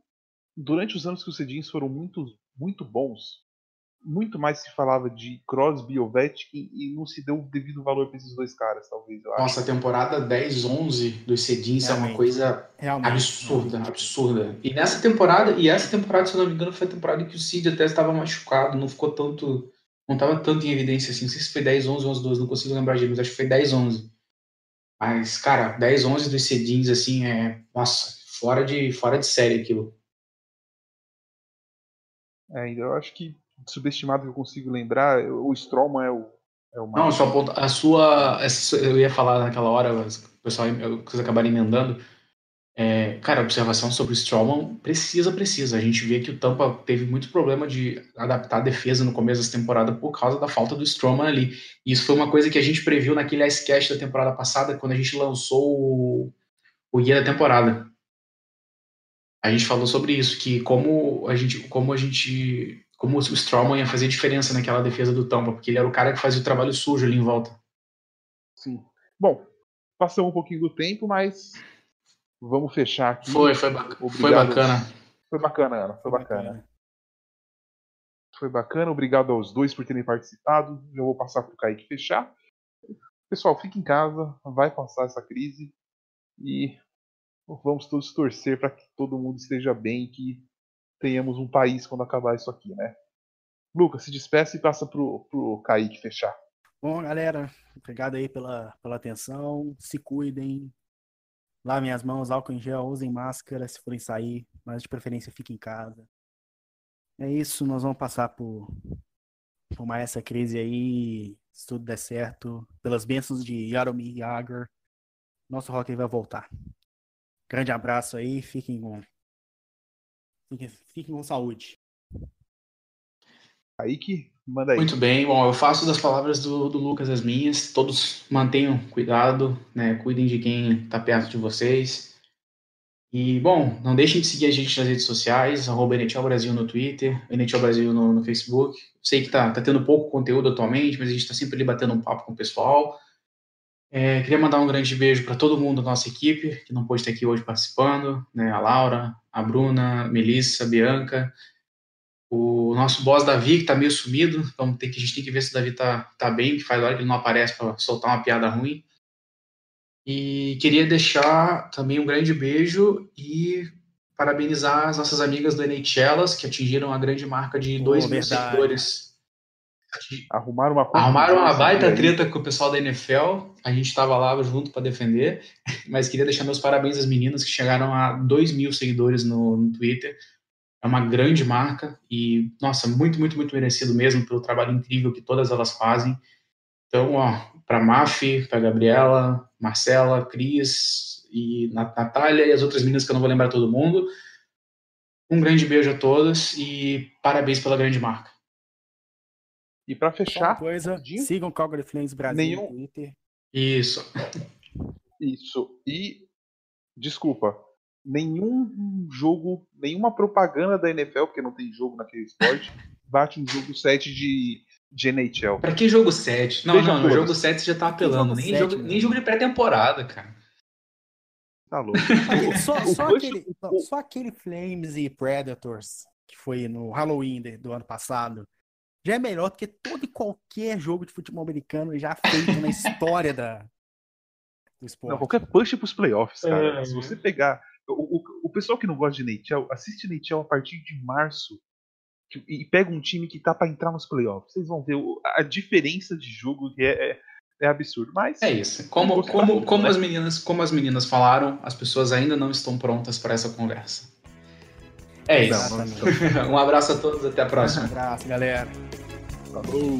durante os anos que os Cedins foram muito, muito bons, muito mais se falava de Crosby Ovechkin e não se deu o devido valor para esses dois caras, talvez. Nossa, a temporada 10, 11 dos Cedins é uma coisa Realmente. absurda, absurda. E nessa temporada, e essa temporada, se eu não me engano, foi a temporada que o Cid até estava machucado, não ficou tanto, não estava tanto em evidência assim. Não sei se foi 10, 11, 11, 12, não consigo lembrar de mas acho que foi 10, 11. Mas, cara, 10, 11 dos Cedins, assim, é, nossa, fora de, fora de série aquilo. É, eu acho que subestimado que eu consigo lembrar, o Stroman é o. É o mais... Não, só a sua. Eu ia falar naquela hora, o pessoal, vocês acabaram emendando. É, cara, observação sobre o Stroman precisa, precisa. A gente vê que o Tampa teve muito problema de adaptar a defesa no começo dessa temporada por causa da falta do Stroman ali. E isso foi uma coisa que a gente previu naquele Ice Cast da temporada passada, quando a gente lançou o, o guia da temporada. A gente falou sobre isso, que como a gente, como a gente como o Strawman ia fazer diferença naquela defesa do Tampa, porque ele era o cara que fazia o trabalho sujo ali em volta. Sim. Bom, passou um pouquinho do tempo, mas vamos fechar aqui. Foi, foi, ba foi bacana. Foi bacana, Ana, foi bacana. Foi bacana, obrigado aos dois por terem participado. Eu vou passar para o Kaique fechar. Pessoal, fique em casa, vai passar essa crise e vamos todos torcer para que todo mundo esteja bem, que tenhamos um país quando acabar isso aqui, né? Lucas, se despeça e passa pro, pro Kaique fechar. Bom, galera, obrigado aí pela, pela atenção. Se cuidem. Lavem as mãos, álcool em gel, usem máscara se forem sair, mas de preferência fiquem em casa. É isso, nós vamos passar por, por mais essa crise aí, se tudo der certo, pelas bênçãos de Yaromir Yager, nosso rock vai voltar. Grande abraço aí, fiquem com Fiquem, com saúde. Aí que manda aí. Muito bem, bom, eu faço das palavras do, do Lucas as minhas. Todos mantenham cuidado, né? Cuidem de quem está perto de vocês. E, bom, não deixem de seguir a gente nas redes sociais, arroba NHL Brasil no Twitter, NHL Brasil no, no Facebook. Sei que tá, tá tendo pouco conteúdo atualmente, mas a gente está sempre ali batendo um papo com o pessoal. É, queria mandar um grande beijo para todo mundo da nossa equipe, que não pôde estar aqui hoje participando, né? A Laura, a Bruna, a Melissa, a Bianca, o nosso boss Davi, que está meio sumido, então tem que, a gente tem que ver se o Davi tá, tá bem, que faz hora que ele não aparece para soltar uma piada ruim. E queria deixar também um grande beijo e parabenizar as nossas amigas do NHLas, que atingiram a grande marca de 2 oh, mil seguidores Arrumaram uma Arrumaram uma baita treta com o pessoal da NFL. A gente estava lá junto para defender. Mas queria deixar meus parabéns às meninas que chegaram a 2 mil seguidores no, no Twitter. É uma grande marca e, nossa, muito, muito, muito merecido mesmo pelo trabalho incrível que todas elas fazem. Então, ó, para Mafi, para Gabriela, Marcela, Cris e Natália e as outras meninas que eu não vou lembrar todo mundo. Um grande beijo a todas e parabéns pela grande marca. E para fechar, coisa, rapidinho, sigam Calgary Flames Brasil nenhum... no Twitter. Isso. Isso. E desculpa, nenhum jogo, nenhuma propaganda da NFL, porque não tem jogo naquele esporte, bate um jogo 7 de, de NHL. Pra que jogo 7? Não, Veja não, no jogo 7 você já tá apelando. Nem, 7, jogo, nem jogo de pré-temporada, cara. Tá louco. só, só, aquele, só aquele Flames e Predators que foi no Halloween do ano passado já é melhor do que todo e qualquer jogo de futebol americano já feito na história da, do esporte. Não, qualquer push pros playoffs, cara. É, Se você pegar. O, o, o, pessoal que não gosta de NHL, assiste NHL a partir de março e pega um time que tá para entrar nos playoffs. Vocês vão ver a diferença de jogo que é, é, é absurdo. Mas é isso. Como, como, como, né? as meninas, como as meninas falaram, as pessoas ainda não estão prontas para essa conversa. É isso. um abraço a todos, até a próxima. Um abraço, galera. Falou.